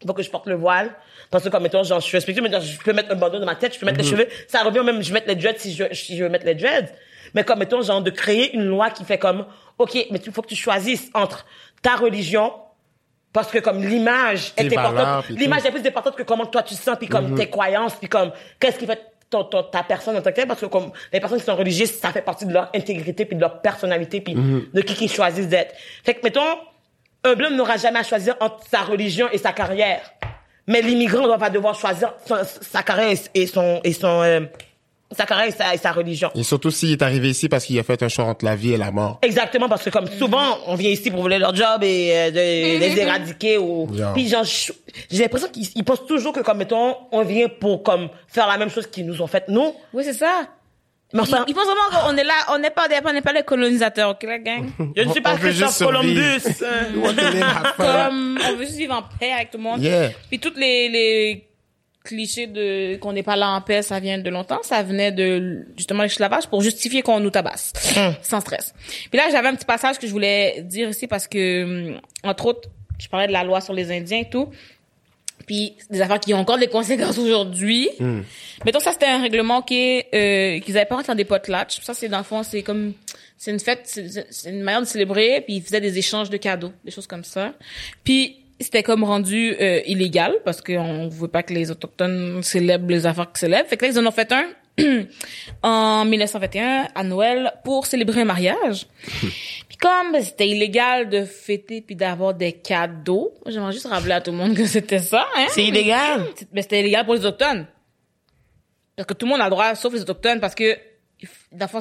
il faut que je porte le voile. Parce que, comme, mettons, genre, je suis respectueux, mais genre, je peux mettre un bandeau dans ma tête, je peux mettre les cheveux. Ça revient même, je vais mettre les dreads si je, si je veux mettre les dreads. Mais comme, mettons, genre, de créer une loi qui fait comme, OK, mais il faut que tu choisisses entre ta religion, parce que comme l'image est importante, l'image est plus importante que comment toi tu sens, puis comme tes croyances, puis comme qu'est-ce qui fait ton, ton- ta personne en tant que telle, parce que comme les personnes qui sont religieuses, ça fait partie de leur intégrité, puis de leur personnalité, puis de qui qu'ils choisissent d'être. Fait que, mettons, un blanc n'aura jamais à choisir entre sa religion et sa carrière. Mais l'immigrant va devoir choisir sa carrière et son, et son, euh, sa carrière et sa, et sa religion. Et surtout s'il est arrivé ici parce qu'il a fait un choix entre la vie et la mort. Exactement, parce que comme souvent, on vient ici pour voler leur job et euh, de, les éradiquer ou... Genre. Puis genre, j'ai l'impression qu'ils ils pensent toujours que comme, mettons, on vient pour comme faire la même chose qu'ils nous ont fait nous. Oui, c'est ça. Mais Ils, enfin, ils pensent vraiment qu'on est là, on n'est pas, des- on n'est pas les colonisateurs, ok, la gang? je ne suis pas Christophe. Columbus. euh. Comme, on veut juste vivre en paix avec tout le monde. Yeah. Puis toutes les, les clichés de qu'on n'est pas là en paix, ça vient de longtemps. Ça venait de justement l'esclavage pour justifier qu'on nous tabasse, sans stress. Puis là, j'avais un petit passage que je voulais dire ici parce que, hum, entre autres, je parlais de la loi sur les Indiens et tout. Puis des affaires qui ont encore des conséquences aujourd'hui. Mais donc ça c'était un règlement qui euh, qu'ils avaient pas rentré dans des potlatches. Ça c'est dans le fond c'est comme c'est une fête, c'est une manière de célébrer. Puis ils faisaient des échanges de cadeaux, des choses comme ça. Puis c'était comme rendu euh, illégal parce qu'on voulait pas que les autochtones célèbrent les affaires qu'ils célèbrent. Fait que là ils en ont fait un en 1921 à Noël pour célébrer un mariage. comme c'était illégal de fêter puis d'avoir des cadeaux, j'aimerais juste rappeler à tout le monde que c'était ça. Hein? C'est illégal. Mais c'était illégal pour les autochtones. Parce que tout le monde a le droit, sauf les autochtones, parce que, dans fond,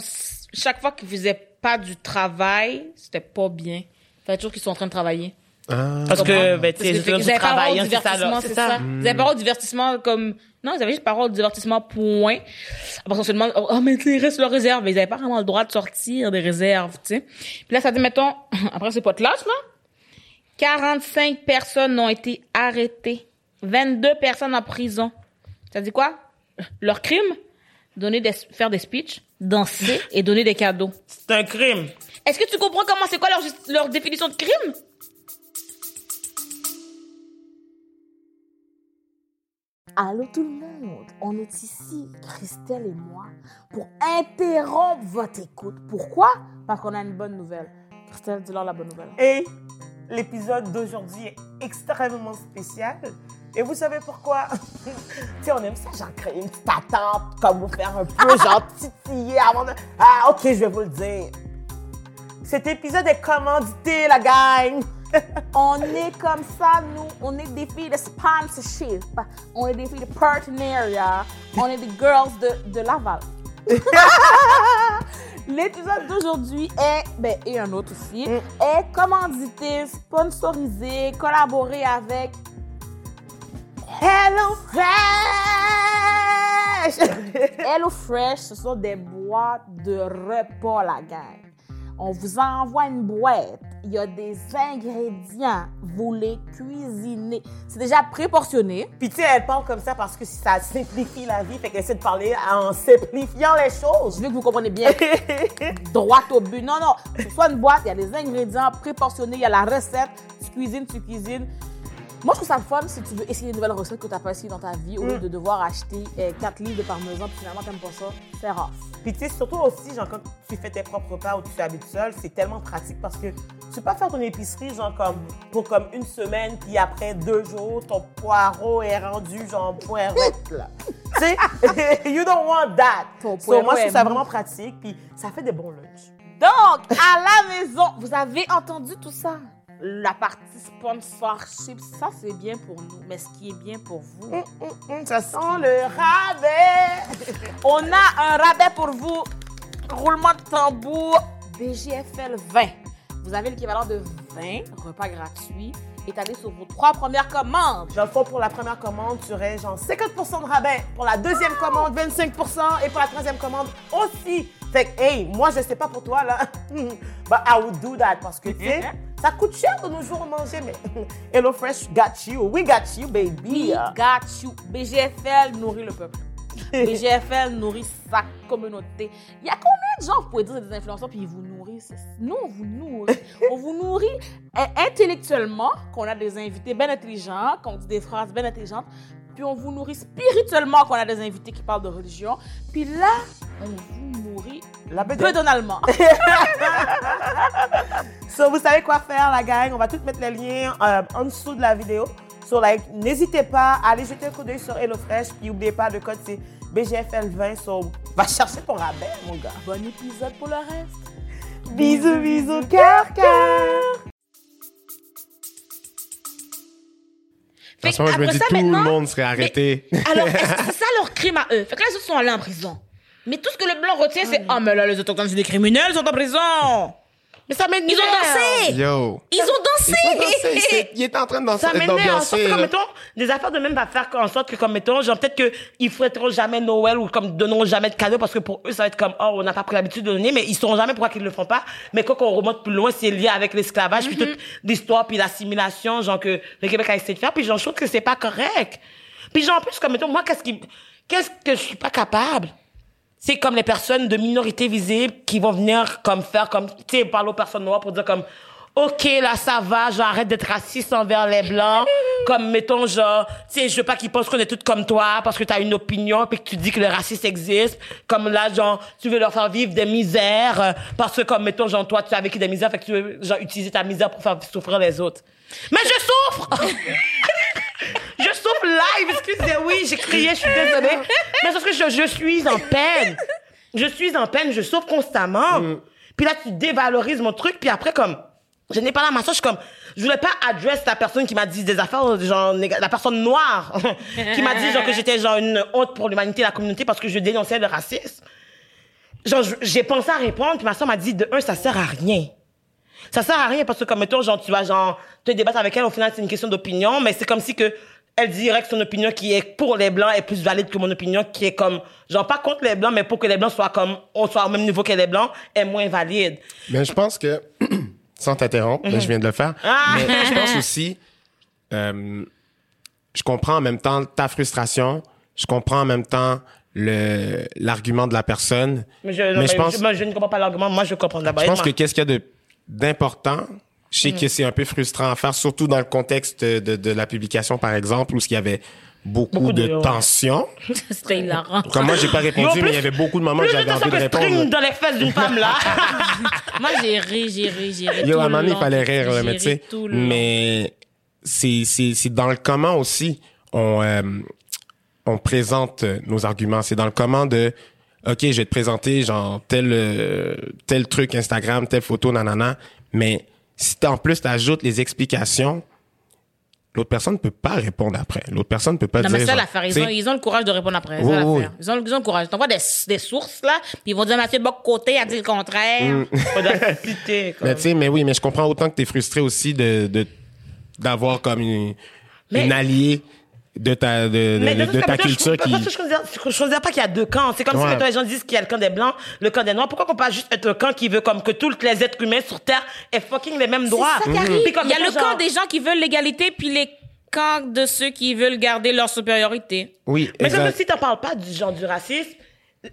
chaque fois qu'ils faisaient pas du travail, c'était pas bien. Il fallait toujours qu'ils soient en train de travailler. Ah. Parce que, ben, tu sais, c'est du travail, hein, c'est ça, là. c'est ça. ça? Ils avaient pas au divertissement comme, non, ils avaient juste pas le droit au divertissement, point. Après, on se demande, oh, mais tu sais, ils restent sur leur réserve. Mais ils avaient pas vraiment le droit de sortir des réserves, tu sais. Puis là, ça dit, mettons, après ce pote-là, là, 45 personnes ont été arrêtées. 22 personnes en prison. Ça dit quoi? Leur crime? Donner des, faire des speeches, danser et donner des cadeaux. C'est un crime. Est-ce que tu comprends comment c'est quoi leur, leur définition de crime? Allô tout le monde, on est ici, Christelle et moi, pour interrompre votre écoute. Pourquoi? Parce qu'on a une bonne nouvelle. Christelle, dis-leur la bonne nouvelle. Et l'épisode d'aujourd'hui est extrêmement spécial. Et vous savez pourquoi? tu sais, on aime ça, genre créer une petite attente, comme vous faire un peu, genre titiller avant de... Ah, ok, je vais vous le dire. Cet épisode est commandité, la gang. On est comme ça, nous, on est des filles de sponsorship, on est des filles de partenariat, on est des girls de, de Laval. L'épisode d'aujourd'hui est, ben, et un autre aussi, est commandité, sponsorisé, collaboré avec Hello Fresh! Hello Fresh, ce sont des boîtes de repas, la gang. On vous envoie une boîte. Il y a des ingrédients. Vous les cuisinez. C'est déjà préportionné. Puis tu sais, elle parle comme ça parce que ça simplifie la vie, fait qu'elle essaie de parler en simplifiant les Je choses. veux que vous compreniez bien. Droit au but. Non, non. Soit une boîte, il y a des ingrédients préportionnés, il y a la recette. Tu cuisines, tu cuisines. Moi, je trouve ça le fun si tu veux essayer une nouvelle recette que tu n'as pas essayé dans ta vie au lieu de devoir acheter 4 livres de parmesan puis finalement, t'aimes pas ça. C'est rare. Puis tu sais, surtout aussi, genre, quand tu fais tes propres repas ou tu t'habites seul, c'est tellement pratique parce que tu peux pas faire ton épicerie, genre, comme, pour comme une semaine, puis après deux jours, ton poireau est rendu, genre, poirette, là. tu sais, you don't want that. Ton So, moi, je trouve ça vraiment pratique, puis ça fait des bons lunchs. Donc, à la maison, vous avez entendu tout ça? La partie sponsorship, ça c'est bien pour nous. Mais ce qui est bien pour vous, Hum, hum, ça sent le rabais. on a un rabais pour vous. Roulement de tambour, BGFL 20. Vous avez l'équivalent de 20 repas gratuits étalés sur vos trois premières commandes. Dans le fond, pour la première commande, tu aurais genre 50 de rabais. Pour la deuxième commande, 25% Et pour la troisième commande aussi. Fait que, hey, moi, je sais pas pour toi, là. But I would do that parce que, tu sais, ça coûte cher de nos jours manger, mais HelloFresh got you. We got you, baby. We got you. BGFL nourrit le peuple. BGFL nourrit sa communauté. Il y a combien de gens, vous pouvez dire, des influenceurs, puis ils vous nourrissent? Nous, on vous nourrit. on vous nourrit euh, intellectuellement, qu'on a des invités bien intelligents, qu'on dit des phrases bien intelligentes, puis on vous nourrit spirituellement, qu'on a des invités qui parlent de religion, puis là, on vous nourrit La peu bedette. d'un allemand. So, vous savez quoi faire, la gang. On va tout mettre les liens euh, en dessous de la vidéo. So, like, n'hésitez pas à aller jeter un coup d'œil sur HelloFresh. Puis, n'oubliez pas, le code, c'est BGFL20. So, va chercher ton rabais, mon gars. bon épisode pour le reste. Bisous, bisous, cœur, cœur. Fait toute façon, je me après dis ça, tout le monde serait arrêté. Alors, est-ce que c'est ça leur crime à eux? Fait que là, ils sont allés en prison. Mais tout ce que le blanc retient, c'est, oh, mais là, les autochtones, c'est des criminels, ils sont en prison. Mais ça m'énerve. Ils ont dansé! Yo. Ils ont Ils dansé! sont dansés, c'est- Il est en train de danser, Ça m'énerve. d'ambiancer. Sauf que, comme, mettons, des affaires de même va faire en sorte que, comme, mettons, genre, peut-être qu'ils fêteront jamais Noël ou, comme, donneront jamais de cadeaux parce que pour eux, ça va être comme, oh, on n'a pas pris l'habitude de donner, mais ils sauront jamais pourquoi qu'ils le font pas. Mais quand on remonte plus loin, c'est lié avec l'esclavage, puis toute l'histoire, puis l'assimilation, genre, que le Québec a essayé de faire, puis genre, je trouve que c'est pas correct. Puis genre, en plus, comme, mettons, moi, qu'est-ce qui, qu'est-ce que je suis pas capable? C'est comme les personnes de minorité visible qui vont venir comme faire comme tu sais parler aux personnes noires pour dire comme OK, là, ça va, genre, arrête d'être raciste envers les Blancs. comme, mettons, genre, tu sais, je veux pas qu'ils pensent qu'on est toutes comme toi parce que t'as une opinion puis que tu dis que le racisme existe. Comme là, genre, tu veux leur faire vivre des misères euh, parce que, comme, mettons, genre, toi, tu as vécu des misères, fait que tu veux, genre, utiliser ta misère pour faire souffrir les autres. Mais je souffre! je souffre live, excusez, oui, j'ai crié, je suis désolée. Mais parce que je, je suis en peine. Je suis en peine, je souffre constamment. Puis là, tu dévalorises mon truc, puis après, comme, je n'ai pas la massage, je suis comme, je voulais pas adresser la personne qui m'a dit des affaires, genre, la personne noire, qui m'a dit, genre, que j'étais, genre, une honte pour l'humanité la communauté parce que je dénonçais le racisme. Genre, j'ai pensé à répondre, puis ma soeur m'a dit, de un, ça sert à rien. Ça sert à rien parce que, comme, mettons, genre, tu vas, genre, te débattre avec elle, au final, c'est une question d'opinion, mais c'est comme si que, elle dirait que son opinion qui est pour les blancs est plus valide que mon opinion qui est comme, genre, pas contre les blancs, mais pour que les blancs soient comme, on soit au même niveau que les blancs, est moins valide. Mais je pense que, sans t'interrompre, mais je viens de le faire, Ah. mais je pense aussi, euh, je comprends en même temps ta frustration, je comprends en même temps le l'argument de la personne. Mais je, Mais non, mais je pense- je, moi, je ne comprends pas l'argument. Moi, je comprends d'abord. Je pense que qu'est-ce qu'il y a de d'important, je sais Mm. que c'est un peu frustrant à faire, surtout dans le contexte de, de la publication, par exemple, où il y avait beaucoup, Beaucoup de, de- tension. C'était hilarant. Comme moi, j'ai pas répondu, mais plus- il y avait beaucoup de moments de j'avais envie de que répondre. dans les fesses d'une femme, là. Moi, j'ai ri, j'ai ri, j'ai ri. Yo, tout à un moment il fallait rire, là, mais tu sais. Mais c'est, c'est, c'est dans le comment aussi, on, euh, on présente euh, nos arguments. C'est dans le comment de, OK, je vais te présenter, genre, tel, euh, tel truc Instagram, telle photo, nanana. Mais si t'en plus t'ajoutes les explications, l'autre personne ne peut pas répondre après. L'autre personne ne peut pas Non, dire. mais ça, l'affaire, ils tu ils ont le courage de répondre après. C'est Oui, ça, oui, l'affaire. Ils ont, ils ont le courage. T'envoies des, des sources, là, puis ils vont dire Mathieu Bock-Côté a dit le contraire. Audacité, comme. Mais tu sais, mais oui, mais je comprends autant que t'es frustré aussi de, de, d'avoir comme une, Mais- une alliée de ta, de, de, Mais de- de de toute ta culture je, qui, je je considère pas qu'il y a deux camps. C'est comme Ouais. si mettons, les gens disent qu'il y a le camp des blancs, le camp des noirs. Pourquoi qu'on pas juste être un camp qui veut comme que tous les êtres humains sur Terre aient fucking les mêmes droits? ça qui arrive. Puis comme, Il y a le camp genre- des gens qui veulent l'égalité, puis les camps de ceux qui veulent garder leur supériorité. oui, Mais comme exact. si t'en parles pas du genre du racisme,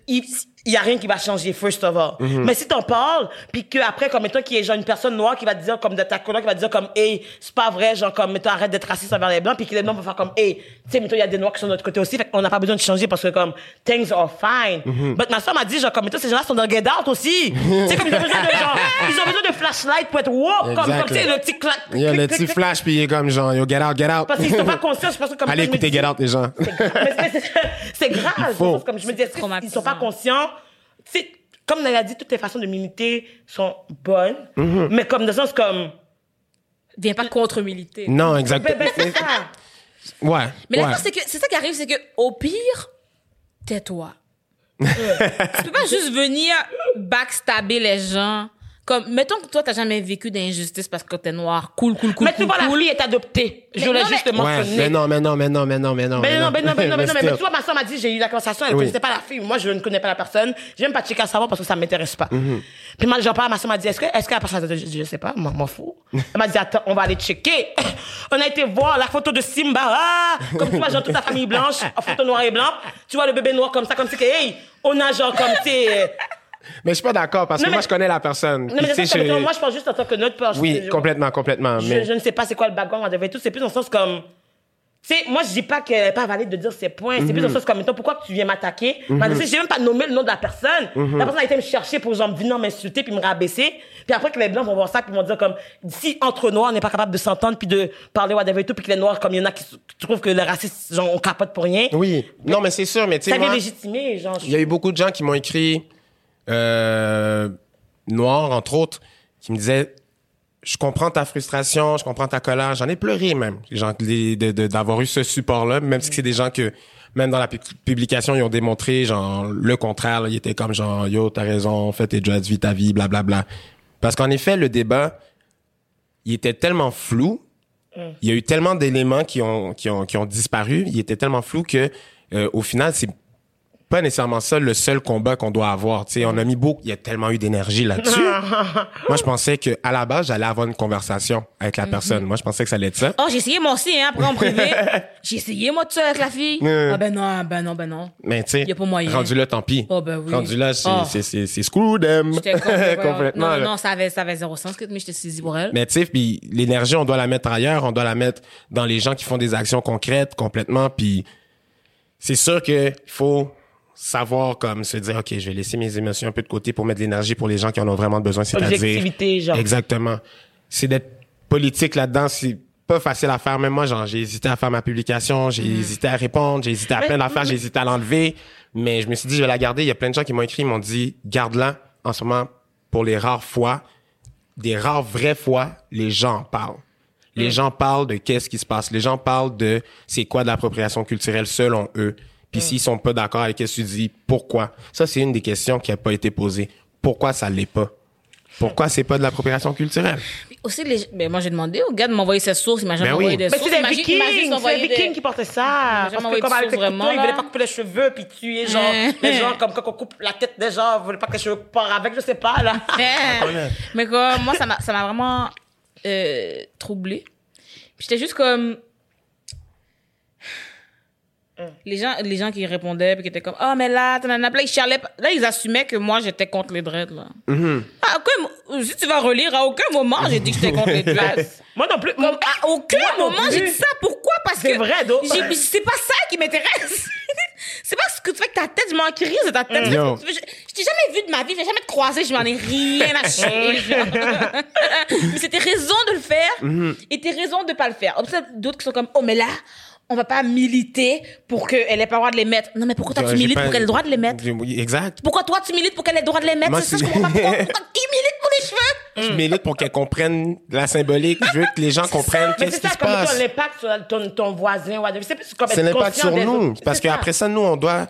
il il y a rien qui va changer first of all. Mhm. Mais si t'en parles, puis que après comme mettons qu'il y a genre une personne noire qui va te dire comme de ta coloc qui va te dire comme hey c'est pas vrai genre comme mettons arrête d'être raciste envers les blancs puis que les blancs vont faire comme hey tu sais mettons il y a des noirs qui sont de notre côté aussi fait qu'on n'a pas besoin de changer parce que comme things are fine. Mhm. But ma soeur m'a dit genre comme mettons ces gens-là sont dans Get Out aussi. tu sais comme ils ont besoin de genre ils ont besoin de flashlight pour être woke comme comme tu sais le petit clac. Il y a le petit flash, puis il est comme genre, yo, get out, get out. Parce qu'ils sont pas conscients, je pense que comme Allez écouter Get Out, les gens. c'est- c'est- c'est grave. Comme je me dis, Traumatisant. sont pas conscients? Comme on a dit, toutes les façons de m'imiter sont bonnes, Mm-hmm. mais comme dans le sens comme, Viens pas contre militer. Non, exact. ben, ben, c'est ça. Ouais. Mais ouais. l'affaire, c'est que c'est ça qui arrive, c'est que au pire, tais-toi. tu peux pas juste venir backstabber les gens. Comme, mettons que toi, t'as jamais vécu d'injustice parce que t'es noir. Cool, cool, cool, mais tu cool, vois, la cool. fille est adoptée. Je Mais voulais non, juste mais- mentionner. mais non, mais non, mais non, mais non, mais non. Ben non, ben non, ben non, ben non, mais tu vois, ma soeur m'a dit, j'ai eu la conversation, elle Oui. connaissait pas la fille. Moi, je ne connais pas la personne. Je même pas checker à savoir parce que ça m'intéresse pas. Mm-hmm. Puis moi, j'en parle, ma soeur m'a dit, est-ce que, est-ce que la personne, je, je sais pas, moi, m'en fous. Elle m'a dit, attends, on va aller checker. On a été voir la photo de Simba, ah, comme tu vois, genre toute la famille blanche, en photo noir et blanc. Tu vois le bébé noir comme ça, comme si que, hey, on a genre comme, tu Mais je suis pas d'accord parce que moi, je connais la personne. non, mais ça, je- moi, je pense juste en tant que notre peur. Oui, Je- complètement, complètement. je, Mais je ne sais pas c'est quoi le background on devait tout. C'est plus dans le sens comme. Tu sais, moi, je dis pas qu'elle n'est pas valide de dire ses points. C'est Mhm. plus dans le sens comme, mettons, pourquoi tu viens m'attaquer? Mais tu sais, j'ai même pas nommé le nom de la personne. Mhm. La personne a été me chercher pour, genre, venir m'insulter puis me rabaisser. Puis après que les Blancs vont voir ça puis vont dire comme, si entre Noirs, on n'est pas capable de s'entendre puis de parler whatever et tout, puis que les Noirs, comme il y en a qui, trouvent que le racisme, genre, on capote pour rien. oui. Non, mais c'est sûr, mais tu sais, Ça vient moi, légitimer, genre. il y a eu beaucoup de gens qui m'ont écrit, euh, noirs, entre autres, qui me disaient, je comprends ta frustration, je comprends ta colère. J'en ai pleuré même, d'avoir eu ce support-là, même si c'est des gens que, même dans la pu- publication, ils ont démontré, genre, le contraire. là. ils étaient comme, genre, yo, t'as raison, fais tes dreads, vis ta vie, blablabla. Parce qu'en effet, le débat, il était tellement flou, il y a eu tellement d'éléments qui ont, qui ont, qui ont disparu, il était tellement flou que, euh, au final, c'est pas nécessairement ça le seul combat qu'on doit avoir. Tu sais, on a mis beaucoup, il y a tellement eu d'énergie là-dessus. moi, je pensais que à la base, j'allais avoir une conversation avec la personne. Moi, je pensais que ça allait être ça. Oh, j'ai essayé moi aussi, hein, après en privé. j'ai essayé moi tout seul avec la fille. Ah ben non, ben non, ben non. Mais tu sais, Y a pas moyen. rendu là, tant pis. Oh, ben oui. Rendu là, c'est Oh. c'est c'est c'est screw them. J'étais complètement. non, non, ça avait, ça avait zéro sens, mais j'étais saisie pour elle. Mais tu sais, puis l'énergie, on doit la mettre ailleurs, on doit la mettre dans les gens qui font des actions concrètes complètement. Puis c'est sûr que faut savoir comme se dire, ok, je vais laisser mes émotions un peu de côté pour mettre de l'énergie pour les gens qui en ont vraiment besoin, c'est-à-dire genre. exactement. C'est d'être politique là-dedans, c'est pas facile à faire. Même moi, genre, j'ai hésité à faire ma publication, j'ai hésité à répondre, j'ai hésité à Mais- plein d'affaires, j'ai hésité à l'enlever. Mais je me suis dit, je vais la garder. Il y a plein de gens qui m'ont écrit, ils m'ont dit, garde-la en ce moment pour les rares fois, des rares vraies fois, les gens en parlent. Les gens parlent de qu'est-ce qui se passe. Les gens parlent de c'est quoi de l'appropriation culturelle selon eux. Puis s'ils sont pas d'accord avec ce que tu dis, pourquoi? Ça, c'est une des questions qui a pas été posée. Pourquoi ça l'est pas? Pourquoi c'est pas de l'appropriation culturelle? Aussi, les... ben, moi, j'ai demandé au gars de m'envoyer ses sources. Imagine Ben m'envoyer oui. des Mais sources. c'est des Imagine- vikings, c'est des vikings qui portaient ça. J'ai Parce envoyé que comme avec vraiment, couteaux, ils voulaient pas couper les cheveux, puis tuer, genre, les gens, comme quand on coupe la tête des gens, ils voulaient pas que les cheveux partent avec, je sais pas, là. Mais comme, moi, ça m'a, ça m'a vraiment euh, troublée. Puis j'étais juste comme... Les gens, les gens qui répondaient, puis qui étaient comme, oh, mais là, tanana, puis là, ils chialaient. Là, ils assumaient que moi, j'étais contre les dreads, là. À aucun mo- si tu vas relire, à aucun moment, j'ai dit que j'étais contre les dreads. Moi non plus. Comme, à aucun Moi moment, j'ai dit ça. Pourquoi? Parce C'est que. vrai, donc. j'ai- C'est pas ça qui m'intéresse. c'est pas ce que tu fais avec ta tête. Je m'en crise de ta tête. Yo. Je, je, je t'ai jamais vu de ma vie. Je vais jamais te croiser. Je m'en ai rien à chier. mais c'était raison de le faire. Mhm. Et t'es raison de pas le faire. Observe d'autres qui sont comme, oh, mais là, on va pas militer pour qu'elle ait pas le droit de les mettre. Non, mais pourquoi toi, tu milites pas- pour qu'elle ait le droit de les mettre? Exact. Pourquoi toi, tu milites pour qu'elle ait le droit de les mettre? C'est ça, je c'est- comprends pas. Pourquoi, pourquoi qui milite pour les cheveux? Je milite pour qu'elles comprennent la symbolique. Je veux que les gens comprennent Mais qu'est-ce c'est qui ça, se passe. ton impact sur ton, ton voisin. C'est C'est l'impact sur nous. Parce C'est qu'après ça, nous, on doit,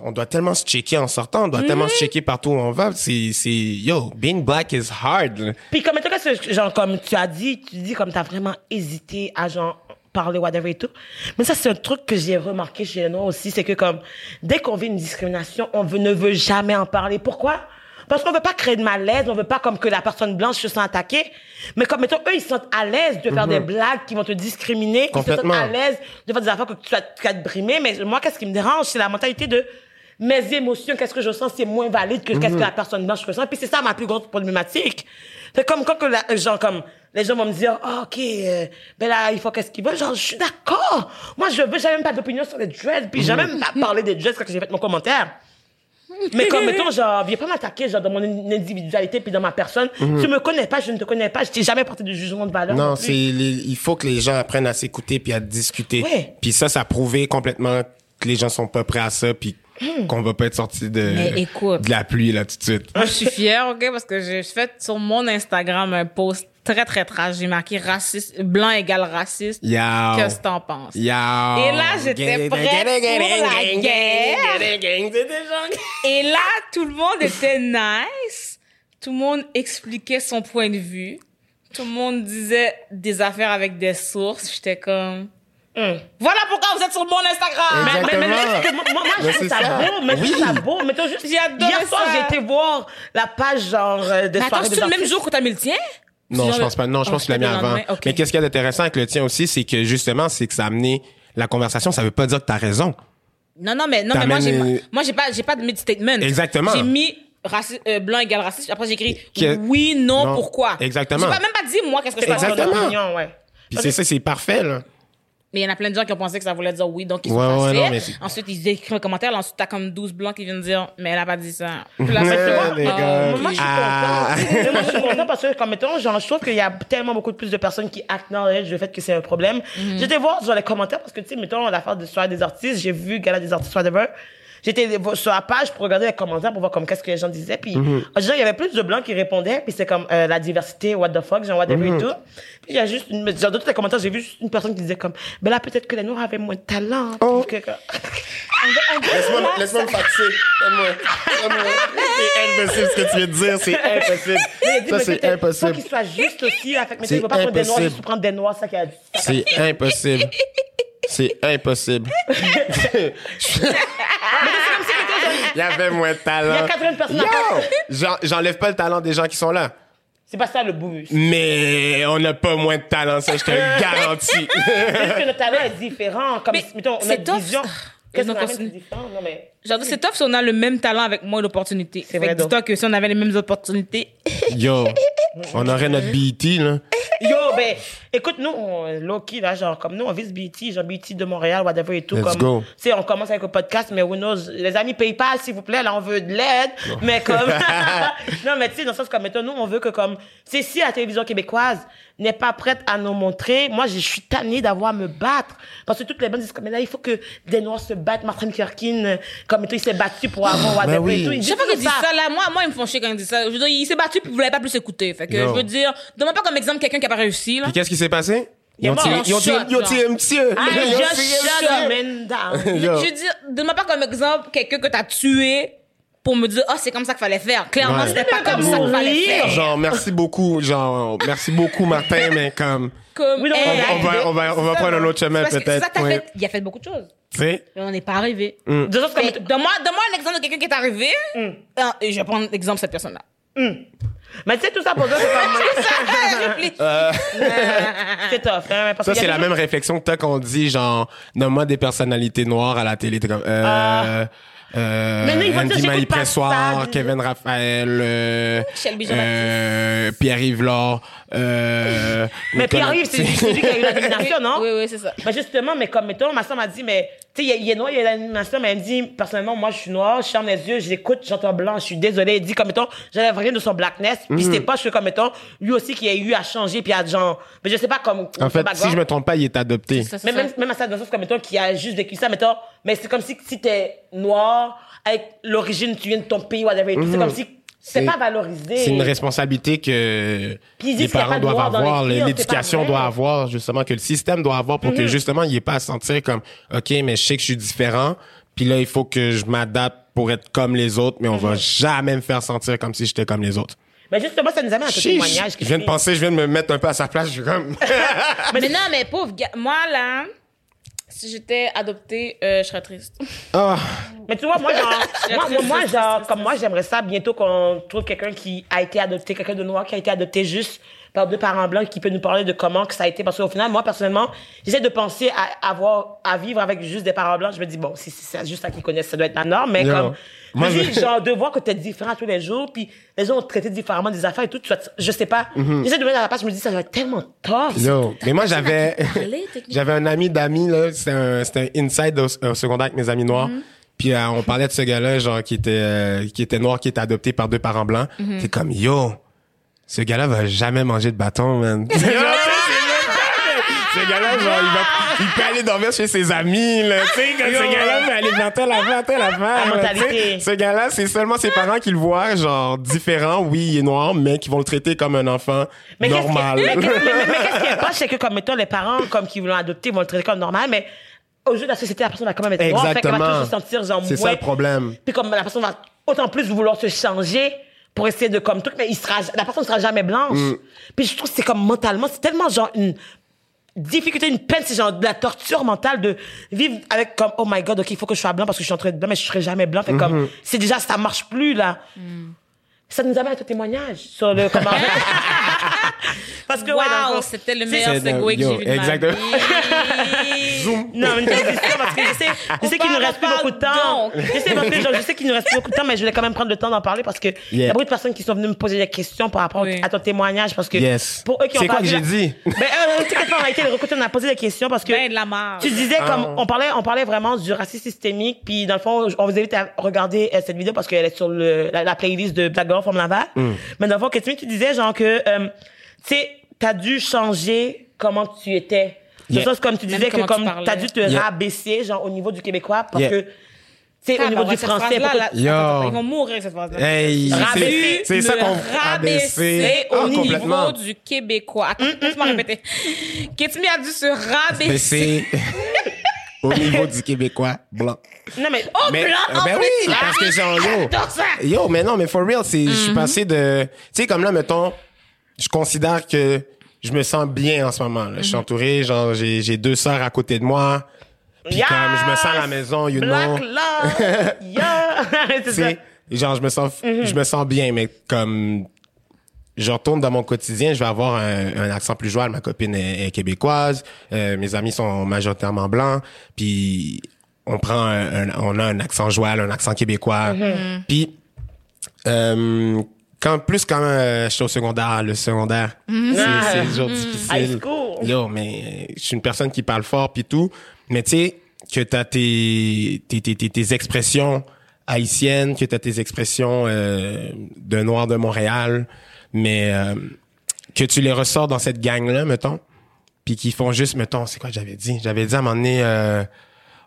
on doit tellement se checker en sortant, on doit tellement se checker partout où on va. C'est, c'est, yo, being black is hard. Puis comme toi, genre, comme tu as dit, tu dis comme t'as vraiment hésité à genre parler whatever et tout. Mais ça, c'est un truc que j'ai remarqué chez les Noirs aussi, c'est que comme, dès qu'on vit une discrimination, on veut, ne veut jamais en parler. Pourquoi? Parce qu'on veut pas créer de malaise, on veut pas comme que la personne blanche se sente attaquée. Mais comme, mettons, eux, ils sentent à l'aise de faire des blagues qui vont te discriminer. Ils se sentent à l'aise de faire des affaires que tu vas, tu vas te brimer. Mais moi, qu'est-ce qui me dérange? C'est la mentalité de mes émotions, qu'est-ce que je sens, c'est moins valide que qu'est-ce que la personne blanche ressent. Puis c'est ça ma plus grosse problématique. C'est comme quand que la, genre, comme, les gens vont me dire, ah, ok, euh, ben là, il faut qu'est-ce qu'ils veulent. Genre, je suis d'accord. Moi, je veux, j'ai même pas d'opinion sur les dreads. Puis j'ai même pas parlé des dreads quand j'ai fait mon commentaire. Mais comme, mettons, genre, viens pas m'attaquer, genre, dans mon in- individualité puis dans ma personne. Tu me connais pas, je ne te connais pas, je t'ai jamais porté de jugement de valeur. Non, c'est, il faut que les gens apprennent à s'écouter puis à discuter. Ouais. Puis ça, ça a prouvé complètement que les gens sont pas prêts à ça puis qu'on va pas être sorti de, écoute. de la pluie, là, tout de suite. Moi, je suis fière, OK, parce que j'ai fait sur mon Instagram un post très, très trash. J'ai marqué raciste, blanc égale raciste. Qu'est-ce que t'en penses? Yo. Et là, j'étais prête pour la guerre. Et là, tout le monde était nice. Tout le monde expliquait son point de vue. Tout le monde disait des affaires avec des sources. J'étais comme... Hum. Voilà pourquoi vous êtes sur mon Instagram! Mais, mais, mais, mais, moi, je trouve c'est ça, ça. beau, mais je trouve Oui. ça beau. Mais t'as juste, hier soir, j'ai été voir la page, genre, euh, des Mais attends, c'est le même jour que t'as mis le tien? Non, je pense pas. Non, je pense que tu l'as mis avant. Mais qu'est-ce qu'il y a d'intéressant avec le tien aussi, c'est que justement, c'est que ça a amené la conversation. Ça veut pas dire que t'as raison. Non, non, mais, non, mais moi, j'ai, T'amènes- moi, j'ai pas, j'ai pas de mid-statement. Exactement. J'ai mis raci- euh, blanc égale raciste. Après, j'ai écrit Que- oui, non, Non. pourquoi? Exactement. J'ai pas même pas dit, moi, qu'est-ce que je pense. Opinion, ouais. Puis c'est ça, c'est parfait, là. Mais il y en a plein de gens qui ont pensé que ça voulait dire oui, donc ils sont Ouais, ouais, non, Ensuite, ils écrivent un commentaire. Ensuite, t'as comme 12 blancs qui viennent dire, mais elle a pas dit ça. Puis là, euh, Moi, je suis Ah. moi, je suis contente parce que, comme mettons, genre, je trouve qu'il y a tellement beaucoup plus de personnes qui acknowledge le fait que c'est un problème. Mhm. J'étais voir sur les commentaires parce que, tu sais, mettons, l'affaire de soirée des artistes, j'ai vu Gala des artistes, whatever. J'étais sur la page pour regarder les commentaires pour voir comme qu'est-ce que les gens disaient. Puis, Mhm. disant, il y avait plus de blancs qui répondaient. Puis c'est comme euh, la diversité, what the fuck, genre whatever Mhm. et tout. Puis il y a juste, une, dans d'autres commentaires, j'ai vu juste une personne qui disait comme, ben là, peut-être que les noirs avaient moins de talent. Oh. Laisse-moi, laisse-moi me. Donne-moi. C'est impossible ce que tu viens de dire. C'est impossible. Ça, c'est impossible. Faut qu'il soit juste aussi. Avec, mais ne faut pas prendre des noirs, juste prendre des noirs, ça qui a C'est impossible. C'est impossible. Il y avait moins de talent. Il y a 80 personnes Yo! J'enlève pas le talent des gens qui sont là. C'est pas ça le but. Mais on n'a pas moins de talent, ça, je te le garantis. C'est juste que notre talent est différent. Comme, Mais mettons, c'est notre tough. vision. Ah, Qu'est-ce qu'on amène, différent. Non, mais. Genre, c'est tough si on a le même talent avec moins d'opportunités. C'est vrai, dis-toi que si on avait les mêmes opportunités, Yo, on aurait notre BET, là. Yo, ben, écoute, nous, on, low-key, là, genre, comme nous, on vise BT, genre BT de Montréal, whatever et tout. Let's comme, go. Tu sais, on commence avec le podcast, mais who knows, les amis PayPal, s'il vous plaît, là, on veut de l'aide. Mais comme, non, mais tu sais, dans le sens comme, mettons, nous, on veut que comme, c'est si la télévision québécoise n'est pas prête à nous montrer, moi, je suis tannée d'avoir à me battre. Parce que toutes les bandes disent comme, mais là, il faut que des Noirs se battent. Martin Kirkin, comme, mettons, il s'est battu pour avoir whatever oui. et tout. Chaque fois qu'ils disent ça, là, moi, moi, ils me font chier quand ils disent ça. Je veux dire, il s'est battu puis vous l'avez pas plus écouté. Fait que, je veux dire, donne-moi pas comme exemple quelqu'un qui a pas réussi, là. Puis qu'est-ce qui s'est passé? Ils ont tiré, ils ont tiré, shot, ils ont genre. tiré un monsieur. I just shut a man down. Yo. Je veux dire, donne-moi pas comme exemple quelqu'un que t'as tué pour me dire, ah, c'est comme ça qu'il fallait faire. Clairement, Ouais. c'était pas comme ça qu'il fallait faire. Genre, merci beaucoup, genre, merci beaucoup, Martin, mais comme, Comme, Oui, non, hey, on va, on va, on va prendre un autre chemin, C'est parce que peut-être. Fait. Il a fait beaucoup de choses. Mais on n'est pas arrivé. Fait, Donne-moi donne-moi un exemple de quelqu'un qui est arrivé. Ah, Et je vais prendre l'exemple de cette personne-là. Mais tu sais, tout ça pour dire, c'est comme, c'est tough, hein, parce Ça, qu'il y a c'est la même réflexion que t'as qu'on dit, genre, nomme-moi des personnalités noires à la télé. T'es comme, euh, euh, Mais non, Andy j'écoute ça. Kevin Raphaël, euh, Shelby euh, Pierre-Yves Laure, euh, Mais Pierre-Yves, c'est lui qui a eu l'animation, non? Oui, oui, c'est ça. Mais justement, mais comme, mettons, ma soeur m'a dit, mais, tu sais, il est noir, il y a l'animation, mais elle me dit, personnellement, moi, je suis noire, je ferme les yeux, je l'écoute, j'entends blanc, je suis désolée. Elle dit, comme, mettons, j'enlève rien de son blackness, puis Mhm. c'était pas, je suis comme, mettons, lui aussi qui a eu à changer, puis à genre, mais je sais pas comme, En fait, si je me trompe pas, il est adopté. Mais ça. même, même à ça, dans le sens comme, mettons, qui a juste vécu ça, mettons, mais c'est comme si, si t'es noir, avec l'origine, tu viens de ton pays, whatever, et tout, c'est comme si, c'est pas valorisé. C'est une responsabilité que les parents doivent avoir, l'éducation doit avoir, justement, que le système doit avoir pour Mhm. que, justement, il n'y ait pas à se sentir comme, OK, mais je sais que je suis différent, puis là, il faut que je m'adapte pour être comme les autres, mais on va Mhm. jamais me faire sentir comme si j'étais comme les autres. Mais justement, ça nous amène à ce témoignage. Je viens de penser, je viens de me mettre un peu à sa place, je suis comme... Mais non, mais pauvre moi, là, si j'étais adoptée, euh, je serais triste. Ah, Mais tu vois, moi, genre, moi, moi, moi, genre, comme moi, j'aimerais ça bientôt qu'on trouve quelqu'un qui a été adopté, quelqu'un de noir qui a été adopté juste par deux parents blancs qui peut nous parler de comment que ça a été. Parce qu'au final, moi, personnellement, j'essaie de penser à avoir, à vivre avec juste des parents blancs. Je me dis, bon, si c'est juste ça qu'ils connaissent, ça doit être la norme. Mais comme, Moi, je- genre, de voir que t'es différent tous les jours, puis les gens ont traité différemment des affaires et tout, tu vois, je sais pas. J'essaie de me mettre à la place, je me dis, ça doit être tellement tough. Yo, mais moi j'avais j'avais un ami d'amis là, c'était un un inside au, au secondaire avec mes amis noirs. Mhm. Puis euh, on parlait de ce gars-là genre qui était euh, qui était noir qui était adopté par deux parents blancs. Mhm. C'est comme yo, ce gars-là va jamais manger de bâton, man. Genre, ce gars-là genre il va il peut aller dormir chez ses amis là, tu sais comme ce gars-là peut aller vers telle affaire, telle affaire. Ce gars-là, c'est seulement ses parents qui le voient genre différent, oui, il est noir, mais qui vont le traiter comme un enfant Mais qu'est-ce qui- normal. Mais qu'est-ce mais- mais qu'est-ce qui est pas, c'est que comme mettons les parents comme qui l'ont adopté vont le traiter comme normal, mais au jeu de la société, la personne va quand même être noire, fait qu'elle va Exactement. toujours se sentir genre C'est ça le problème. Puis comme la personne va autant plus vouloir se changer pour essayer de comme truc, mais il sera, la personne sera jamais blanche. Mm. Puis je trouve que c'est comme mentalement, c'est tellement genre une difficulté, une peine, c'est genre de la torture mentale de vivre avec comme oh my god, ok, il faut que je sois blanc parce que je suis en train de blanc, mais je serai jamais blanc. Fait Mm-hmm. comme c'est déjà ça marche plus là. Ça nous amène à ton témoignage sur le comment. parce que ouais, dans le Waouh, fond, c'était le meilleur segway que j'ai vu de ma exactement. vie. Zoom. Non, mais c'est sûr parce que je sais, je sais qu'il nous reste plus on beaucoup de temps. donc. Je sais parce que genre, je sais qu'il nous reste plus beaucoup de temps, mais je voulais quand même prendre le temps d'en parler parce que il y a beaucoup de personnes qui sont venues me poser des questions par rapport Oui. à ton témoignage parce que Yes. pour eux qui ont C'est quoi que j'ai dit? Ben, euh, tu sais, en réalité, le recruteur, on a posé des questions parce que Ben de la marge. tu disais Ah. comme on parlait on parlait vraiment du racisme systémique puis dans le fond on vous invite à regarder euh, cette vidéo parce qu'elle est sur le la, la playlist de Black Girl from Laval Mm. mais dans le fond tu disais? Genre que euh, tu sais t'as dû changer comment tu étais Yeah. de sens comme tu Même disais que comment tu comme t'as dû te Yeah. rabaisser genre au niveau du québécois parce Yeah. que tu sais au niveau du français Là, pourquoi- là, Yo. attends, attends, ils vont mourir cette phrase-là. Hey, Rabaisser, c'est c'est ça qu'on rabaisser au Ah, niveau du québécois. Attends, laisse-moi répéter. Ketmi a dû se rabaisser? Baisser au niveau du québécois blanc. non mais Oh, Mais, blanc, euh, en ben plus, oui, parce que genre, yo. j'adore ça. Yo, mais non, mais for real, c'est, je suis passé de, tu sais, comme là, mettons, je considère que je me sens bien en ce moment. Là. Je suis entouré, genre j'ai j'ai deux sœurs à côté de moi. Puis Yes! comme je me sens à la maison, you Black know. love, yeah, c'est ça. genre je me sens je me sens bien mais comme je retourne dans mon quotidien, je vais avoir un, un accent plus joual. Ma copine est, est québécoise, euh, mes amis sont majoritairement blancs, puis on prend un, un- on a un accent joual, un accent québécois. Puis euh, quand plus quand euh, j'étais au secondaire, le secondaire, c'est c'est toujours difficile. High school. Yo, mais je suis une personne qui parle fort puis tout, mais tu sais que t'as tes tes, tes tes tes expressions haïtiennes, que t'as tes expressions euh, de noir de Montréal, mais euh, que tu les ressors dans cette gang là, mettons, puis qui font juste, mettons, c'est quoi que j'avais dit? J'avais dit à un moment donné. Euh,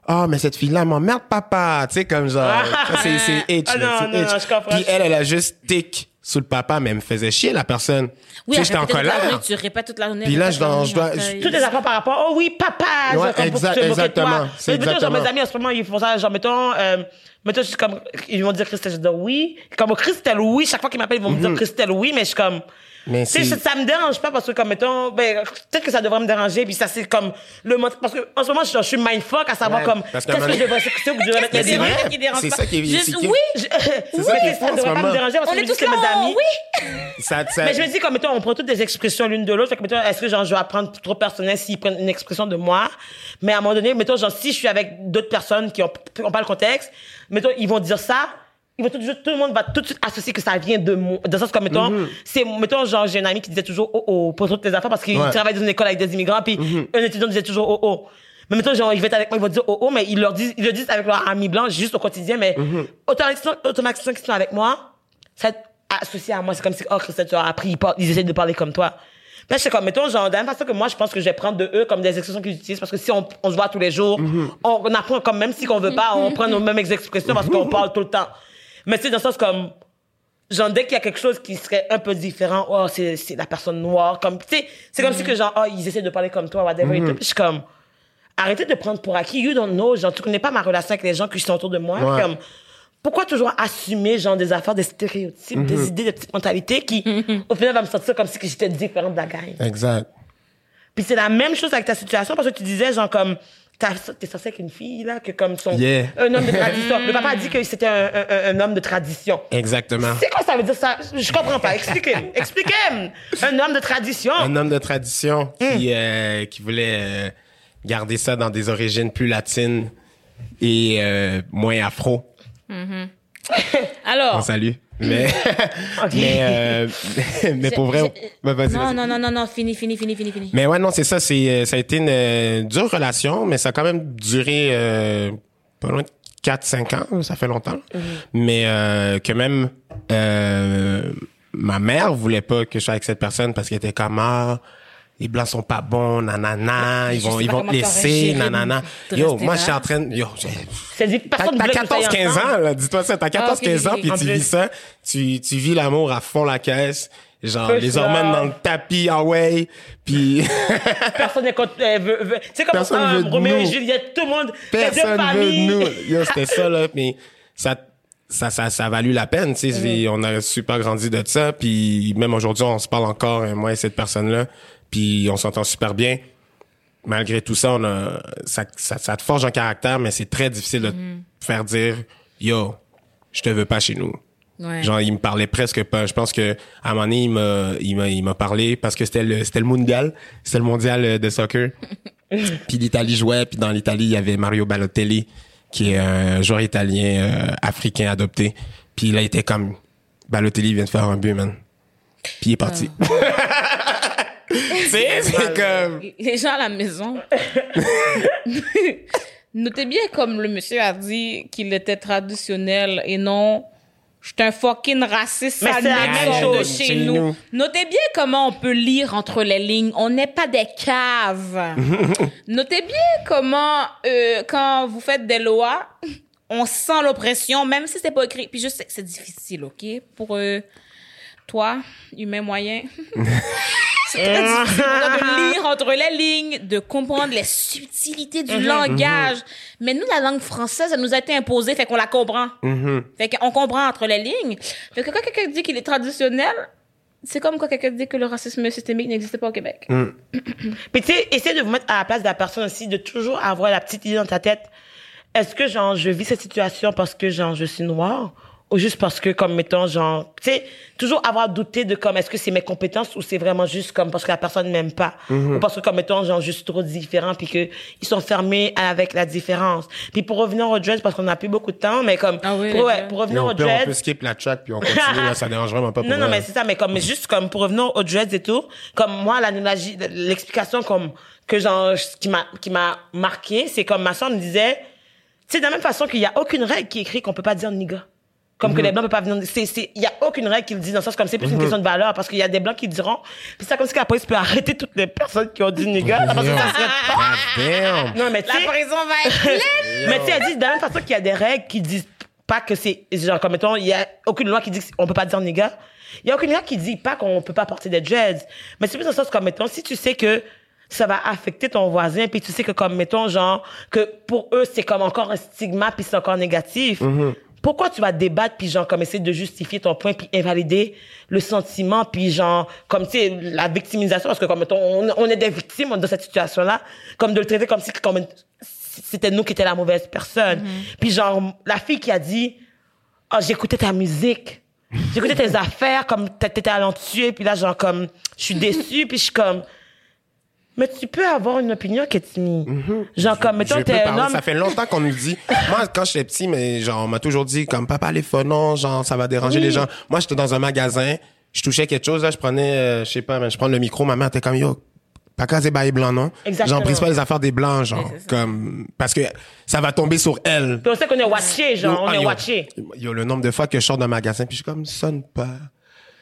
ah mais cette fille là m'emmerde papa tu sais comme genre ça, c'est c'est H Ah non, c'est non, H. non, je comprends. puis elle elle a juste tic sous le papa mais elle me faisait chier la personne Oui, tu sais j'étais en colère journée, Tu répètes toute la journée. Puis là, je dois- Toutes les affaires par rapport, oh oui, papa, Ouais, genre, comme pour exactement. C'est Mais mettons, genre, exactement. mes amis, en ce moment, ils font ça, genre, mettons, euh, mettons, je suis comme, ils vont dire Christelle, je dis oui. Comme Christelle, oui. Chaque fois qu'ils m'appellent, ils vont me dire Christelle, oui, mais je suis comme, Mais c'est- ça, ça me dérange pas parce que, comme, mettons, ben, peut-être que ça devrait me déranger, puis ça, c'est comme, le parce que, en ce moment, je, je suis mindfuck à savoir, Ouais, comme, qu'est-ce que je devrais s'écouter ou que je devrais mettre c'est C'est vrai. vrai qui dérange C'est pas. ça qui est- Juste, c'est oui, Je- ça oui, est mais ça devrait pas me déranger parce on que est je dis tous que là, mes amis. oui. ça, ça- Mais je me dis, comme, mettons, on prend toutes des expressions l'une de l'autre. Fait que, mettons, est-ce que, genre, je vais apprendre trop personnel s'ils prennent une expression de moi? Mais à un moment donné, mettons, genre, si je suis avec d'autres personnes qui ont, qui ont pas le contexte, mettons, ils vont dire ça. Ils vont tout, de suite- tout le monde va tout de suite associer que ça vient de moi. Dans le sens comme, mettons, c'est, mettons, genre, j'ai un ami qui disait toujours, oh, oh, pour toutes tes affaires parce qu'il Ouais. travaille dans une école avec des immigrants, puis un étudiant disait toujours, oh, oh. Mais mettons, genre, ils vont être avec moi, ils vont dire, oh, oh, mais ils leur disent, ils le disent avec leur ami blanc, juste au quotidien, mais automatiquement, automatiquement qu'ils sont avec moi, ça associé à moi. C'est comme si, oh, Christelle, tu as appris, ils, ils essaient de parler comme toi. Là, c'est comme, mettons, genre, de la même façon que moi, je pense que je vais prendre de eux comme des expressions qu'ils utilisent parce que si on, on se voit tous les jours, on, on apprend comme, même si qu'on veut pas, on prend nos mêmes expressions parce qu'on parle tout le temps. Mais tu sais, dans le sens comme, genre, dès qu'il y a quelque chose qui serait un peu différent, oh, c'est, c'est la personne noire, comme, tu sais, c'est comme si que, genre, oh, ils essaient de parler comme toi, whatever, et tout. Puis je suis comme, arrêtez de prendre pour acquis, you don't know, genre, tu connais pas ma relation avec les gens qui sont autour de moi, Ouais. comme, pourquoi toujours assumer, genre, des affaires, des stéréotypes, des idées, des petites mentalités qui, au final, va me sentir comme si j'étais différente de la gang? exact. Puis c'est la même chose avec ta situation parce que tu disais, genre, comme, t'es sorti avec une fille, là, que comme son, Yeah. un homme de tradition. Le papa a dit que c'était un, un- un- homme de tradition. exactement C'est quoi ça veut dire ça? Je comprends pas. Expliquez-moi. Expliquez-moi. Un homme de tradition. un homme de tradition Hmm. qui euh, qui voulait euh, garder ça dans des origines plus latines et euh, moins afro on Alors, salue mais mais euh, mais pour vrai bah, vas-y, non, non, non, non, non, fini, fini, fini, fini, fini. Mais ouais, non, c'est ça. C'est, euh, ça a été une euh, dure relation, mais ça a quand même duré euh, pas loin de 4-5 ans. Ça fait longtemps. Mais euh, que même euh, ma mère voulait pas que je sois avec cette personne parce qu'elle était comme ah, les blancs sont pas bons, nanana, ils je vont ils vont te laisser, nanana. Yo, moi je suis en train de- yo, T'as personne t'as voulait que vous soyez 14-15 ensemble. ans, là. Dis-toi ça. T'as 14-15 Ah, ok, ans, ok, puis tu vis ça. Tu, tu vis l'amour à fond la caisse. Genre, les ça. hormones dans le tapis, ah ouais. Puis, Personne n'est contre, euh, veut, veut- c'est comme de Roméo et. Juliette, tout le monde, personne veut nous. Yo, c'était ça, là. Mais ça, ça, ça, ça a valu la peine, tu sais. c'est- On a super grandi de ça. Puis même aujourd'hui, on se parle encore, euh, moi et cette personne-là. Puis on s'entend super bien. Malgré tout ça, on a, ça, ça, ça te forge un caractère, mais c'est très difficile de te faire dire, yo, je te veux pas chez nous. Ouais. Genre, il me parlait presque pas. Je pense que à un moment donné, il m'a, il m'a, il m'a parlé parce que c'était le, c'était le mondial, c'était le mondial euh, de soccer. puis l'Italie jouait, puis dans l'Italie, il y avait Mario Balotelli, qui est un joueur italien euh, africain adopté. Puis là, il était comme Balotelli vient de faire un but, man. Puis il est parti. sais, c'est comme Les gens à la maison. Notez bien comme le monsieur a dit qu'il était traditionnel et non je suis un fucking raciste Mais ça c'est la même sort de chose chez, chez nous. nous. Notez bien comment on peut lire entre les lignes. On n'est pas des caves. Notez bien comment euh, quand vous faites des lois, on sent l'oppression même si c'est pas écrit. Puis je sais que c'est difficile, OK, pour euh, toi, humain moyen. C'est très difficile pour toi de lire entre les lignes, de comprendre les subtilités du langage. Mais nous, la langue française, elle nous a été imposée, fait qu'on la comprend. Fait qu'on comprend entre les lignes. Fait que quand quelqu'un dit qu'il est traditionnel, c'est comme quand quelqu'un dit que le racisme systémique n'existait pas au Québec. Puis tu sais, essayez de vous mettre à la place de la personne aussi, de toujours avoir la petite idée dans ta tête. Est-ce que, genre, je vis cette situation parce que, genre, je suis noire? Ou juste parce que, comme, mettons, genre, tu sais, toujours avoir douté de, comme, est-ce que c'est mes compétences ou c'est vraiment juste, comme, parce que la personne m'aime pas? Ou parce que, comme, mettons, genre, juste trop différent puis que ils sont fermés avec la différence. Puis pour revenir au dreads, parce qu'on n'a plus beaucoup de temps, mais comme, Ah oui, pour, ouais, dreads. pour revenir on au peut, on peut dreads, skip la track puis on continue, là, ça dérange vraiment pas pour non, non, mais c'est ça, mais comme, juste comme pour revenir aux dreads et tout, comme moi, l'analogie, l'explication comme, que genre, qui m'a, qui m'a marqué, c'est comme ma soeur me disait, tu sais, de la même façon qu'il y a aucune règle qui écrit qu'on peut pas dire nigga. Comme Mhm. que les blancs peuvent pas venir, c'est, c'est, il y a aucune règle qui le dit dans le sens comme c'est plus une question de valeur parce qu'il y a des blancs qui diront, puis c'est comme si la police peut arrêter toutes les personnes qui ont dit nigga, parce que ça serait pas. God damn. Non, mais tu sais, prison va être pleine. mais tu sais, elle dit de la même façon qu'il y a des règles qui disent pas que c'est genre comme mettons il y a aucune loi qui dit qu'on peut pas dire nigga. Il y a aucune loi qui dit pas qu'on peut pas porter des dreads. Mais c'est plus dans le sens comme mettons si tu sais que ça va affecter ton voisin puis tu sais que comme mettons genre que pour eux c'est comme encore un stigma puis c'est encore négatif. Pourquoi tu vas débattre puis genre comme essayer de justifier ton point puis invalider le sentiment puis genre comme tu sais la victimisation? Parce que comme on, on est des victimes dans cette situation là comme de le traiter comme si comme c'était nous qui étions la mauvaise personne. Puis genre, la fille qui a dit, oh, j'écoutais ta musique, j'écoutais tes affaires, comme t'étais talentueux, puis là, genre, comme, je suis déçue, puis je suis comme, mais tu peux avoir une opinion, Ketimi. Genre, comme, mettons, t'es un homme. ça fait longtemps qu'on nous dit. Moi, quand j'étais petit, mais genre, on m'a toujours dit, comme, papa, les phonons, genre, ça va déranger Oui. les gens. Moi, j'étais dans un magasin, je touchais quelque chose, là, je prenais, euh, je sais pas, mais je prends le micro, ma mère était comme, yo, pas qu'à des bails blancs, non? Exactement. J'en prise pas les affaires des blancs, genre, comme, parce que ça va tomber sur elle. Puis on sait qu'on est watché, genre, on est yo, watché. Yo, le nombre de fois que je sors d'un magasin, puis je suis comme, sonne pas.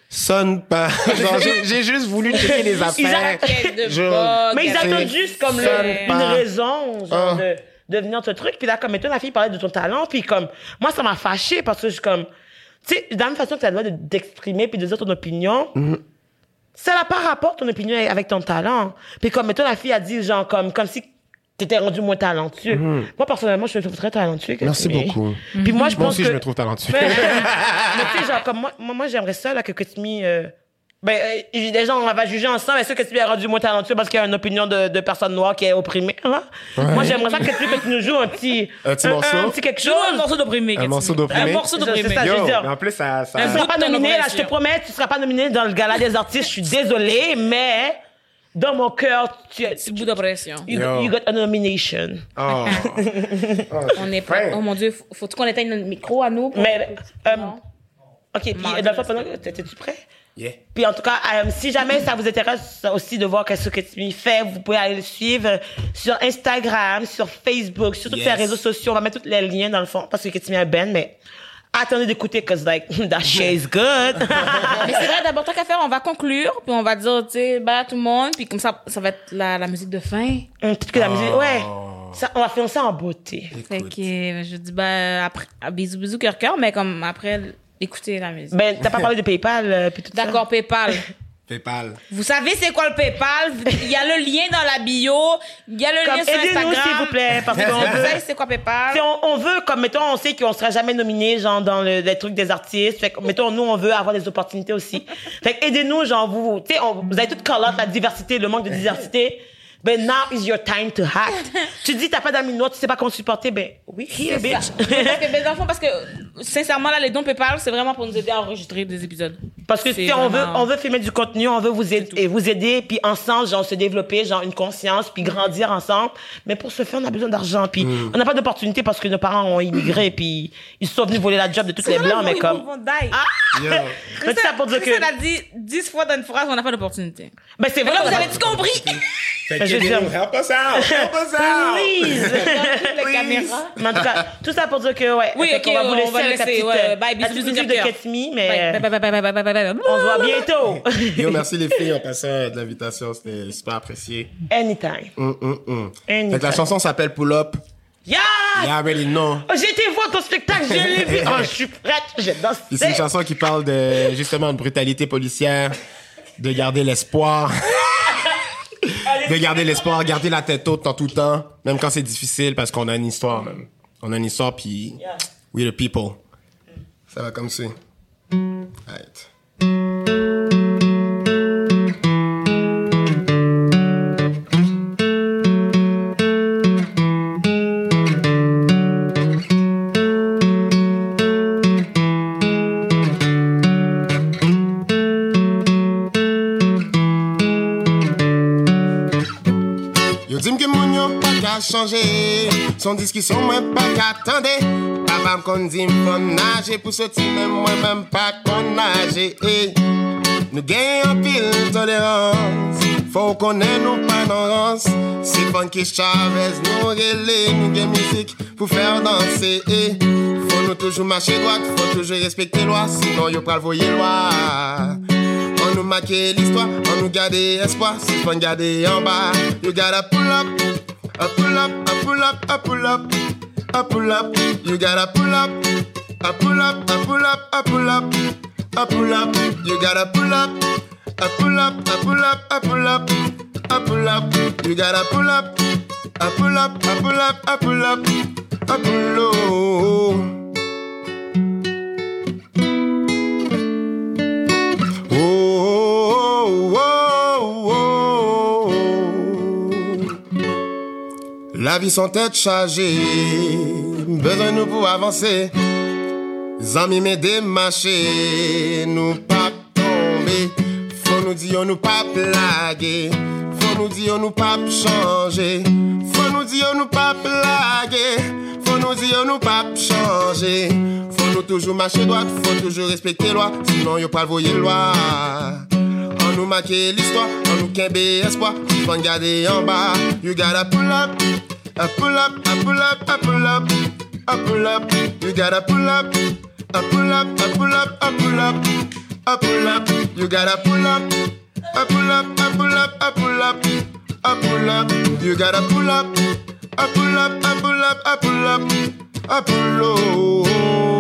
Sonne pas. Genre, j'ai, juste voulu checker les affaires. de Je-. Mais ils attendent juste comme le- une pas. raison, genre, Ah. de, de venir te truc. Puis là, comme, mettons, la fille parlait de ton talent, puis comme, moi, ça m'a fâché parce que je suis comme, tu sais, de la même façon que tu as le droit de- d'exprimer puis de dire ton opinion, Mm-hmm. ça n'a pas rapport ton opinion avec ton talent. Puis comme, mettons, la fille a dit, genre, comme, comme si t'étais rendu moins talentueux. Moi, personnellement, je me trouve très talentueux. Merci beaucoup. Puis moi, je Moi pense aussi, que... je me trouve talentueux. mais tu sais, genre, comme moi, moi, moi, j'aimerais ça, là, que Kotimi, euh, ben, euh, les gens, on va juger ensemble. Est-ce que Kotimi est rendu moins talentueux parce qu'il y a une opinion de, de personne noire qui est opprimée, là? Moi, j'aimerais ça que Kotimi, que tu nous joues un petit, Un petit morceau? un petit quelque chose. Un morceau d'opprimé. Un morceau d'opprimé? Un morceau C'est d'opprimé. ça, je veux Yo, dire. mais en plus, ça, ça, Tu seras pas nominé, là, je te promets, tu seras pas nominé dans le gala des artistes. Je suis désolée, mais dans mon cœur, tu es, Petit bout d'oppression. you, Yo. you got a nomination. Oh. On est prêt. Oh mon Dieu, faut- faut-tu qu'on éteigne notre micro à nous? pour- Mais, euh, Non. ok, puis, dans le fond, pendant que- t'étais-tu prêt? Yeah. Puis en tout cas, euh, si jamais ça vous intéresse aussi de voir qu'est-ce que tu fais, vous pouvez aller le suivre sur Instagram, sur Facebook, sur tous Yes. les réseaux sociaux. On va mettre tous les liens dans le fond parce que a un ben, mais attendez d'écouter parce que like that shit is good. Mais c'est vrai, d'abord, tant qu'à faire, on va conclure, puis on va dire, tu sais, bye à tout le monde, puis comme ça, ça va être la, la musique de fin. Peut-être que la musique, ouais. Oh. Ça, on va faire ça en beauté. Fait que, je dis, bah, après, ah, bisous, bisous, cœur, cœur, mais comme après, écoutez la musique. Ben, t'as pas parlé de PayPal euh, puis tout ça. D'accord, PayPal. PayPal. Vous savez c'est quoi le PayPal? Il y a le lien dans la bio. Il y a le Comme, lien sur aidez-nous Instagram. s'il vous plaît parce qu'on Vous veut. savez c'est quoi PayPal? Si on, on veut, comme mettons, on sait qu'on sera jamais nominé, genre dans le, les trucs des artistes. Fait que mettons, nous, on veut avoir des opportunités aussi. Fait que aidez-nous, genre vous, tu sais, on- vous avez tout call out la diversité, le manque de diversité. Ben now is your time to act. tu dis t'as pas d'amis noirs, tu sais pas comment supporter, ben oui, here bitch. parce que, ben, dans le fond, parce que, sincèrement, là, les dons PayPal, c'est vraiment pour nous aider à enregistrer des épisodes. Parce que C'est si on veut, on veut filmer du contenu, on veut vous aider, et vous aider, puis ensemble, genre se développer, genre une conscience, puis grandir ensemble. Mais pour ce faire, on a besoin d'argent, puis Mm. on n'a pas d'opportunité parce que nos parents ont immigré, puis ils sont venus voler la job de tous les blancs, mais comme. Ah! Mais c'est ça pour dire que. Ça l'a dit dix fois dans une phrase, on n'a pas d'opportunité. Ben c'est vrai. Là, vous a- avez tout compris? Fait je que veux dire- help us out! Help us out! Please. La caméra. Mais en tout cas, tout ça pour dire que, ouais. Oui, fait ok, qu'on va vous on laisser va avec la laisser, petite, ouais, euh, bye, bisous, bisous, musique de. Ketmi, mais bye, bye, bye, bye, bye, bye, bye, bye. on se voit bientôt. Yo, merci les filles en passant de l'invitation, c'était super apprécié. Anytime. Hum, hum, hum. Anytime. Fait que la chanson s'appelle Pull Up. Yeah! You already know. Oh, J'ai été voir ton spectacle, je l'ai vu. Oh, je suis prête, je danse. Puis c'est une chanson qui parle de justement de brutalité policière, de garder l'espoir, de garder l'espoir, garder la tête haute en tout temps, même quand c'est difficile parce qu'on a une histoire, même. On a une histoire puis we the people. Ça va comme ça. Right. Ka chanje. Son diskisyon mwen pa katande Papa m kon di m kon nage Pou soti men mwen men pa kon nage hey. Nou gen yon pil tolerans. Fò konen nou pa nan rans. Si Funky Chavez nou rele Nou gen mizik pou fèr danse. Hey. Fò nou toujou mache doak Fò toujou respekte lwa. Sinon yo pral voye lwa On nous marque l'histoire, on nous garde espoir, si on garde en bas. You gotta pull up, a pull up, a pull up, a pull up, a pull up. You gotta pull up, a pull up, a pull up, a pull up, a pull up. You gotta pull up, a pull up, a pull up, a pull up, a pull up. You gotta pull up, a pull up, a pull up, a pull up, a pull up. La vie sont tête chargée, besoin nous pour avancer. Zami me démarcher, nous pas tomber. Faut nous dire, nous pas blaguer. Faut nous dire, nous pas changer. Faut nous dire, nous pas blaguer. Faut nous dire, nous pas changer. Faut nous toujours marcher droit, faut toujours respecter loi. Sinon, y'a pas le voyer loi. On nous marque l'histoire, on nous kembe espoir. Faut garder en bas. You gotta pull up, a pull up, a pull up, a pull up, a pull up. You gotta pull up, a pull up, a pull up, a pull up, a pull up. You gotta pull up, a pull up, a pull up, a pull up, a pull up. You gotta pull up, a pull up, a pull up, a pull up, a pull up.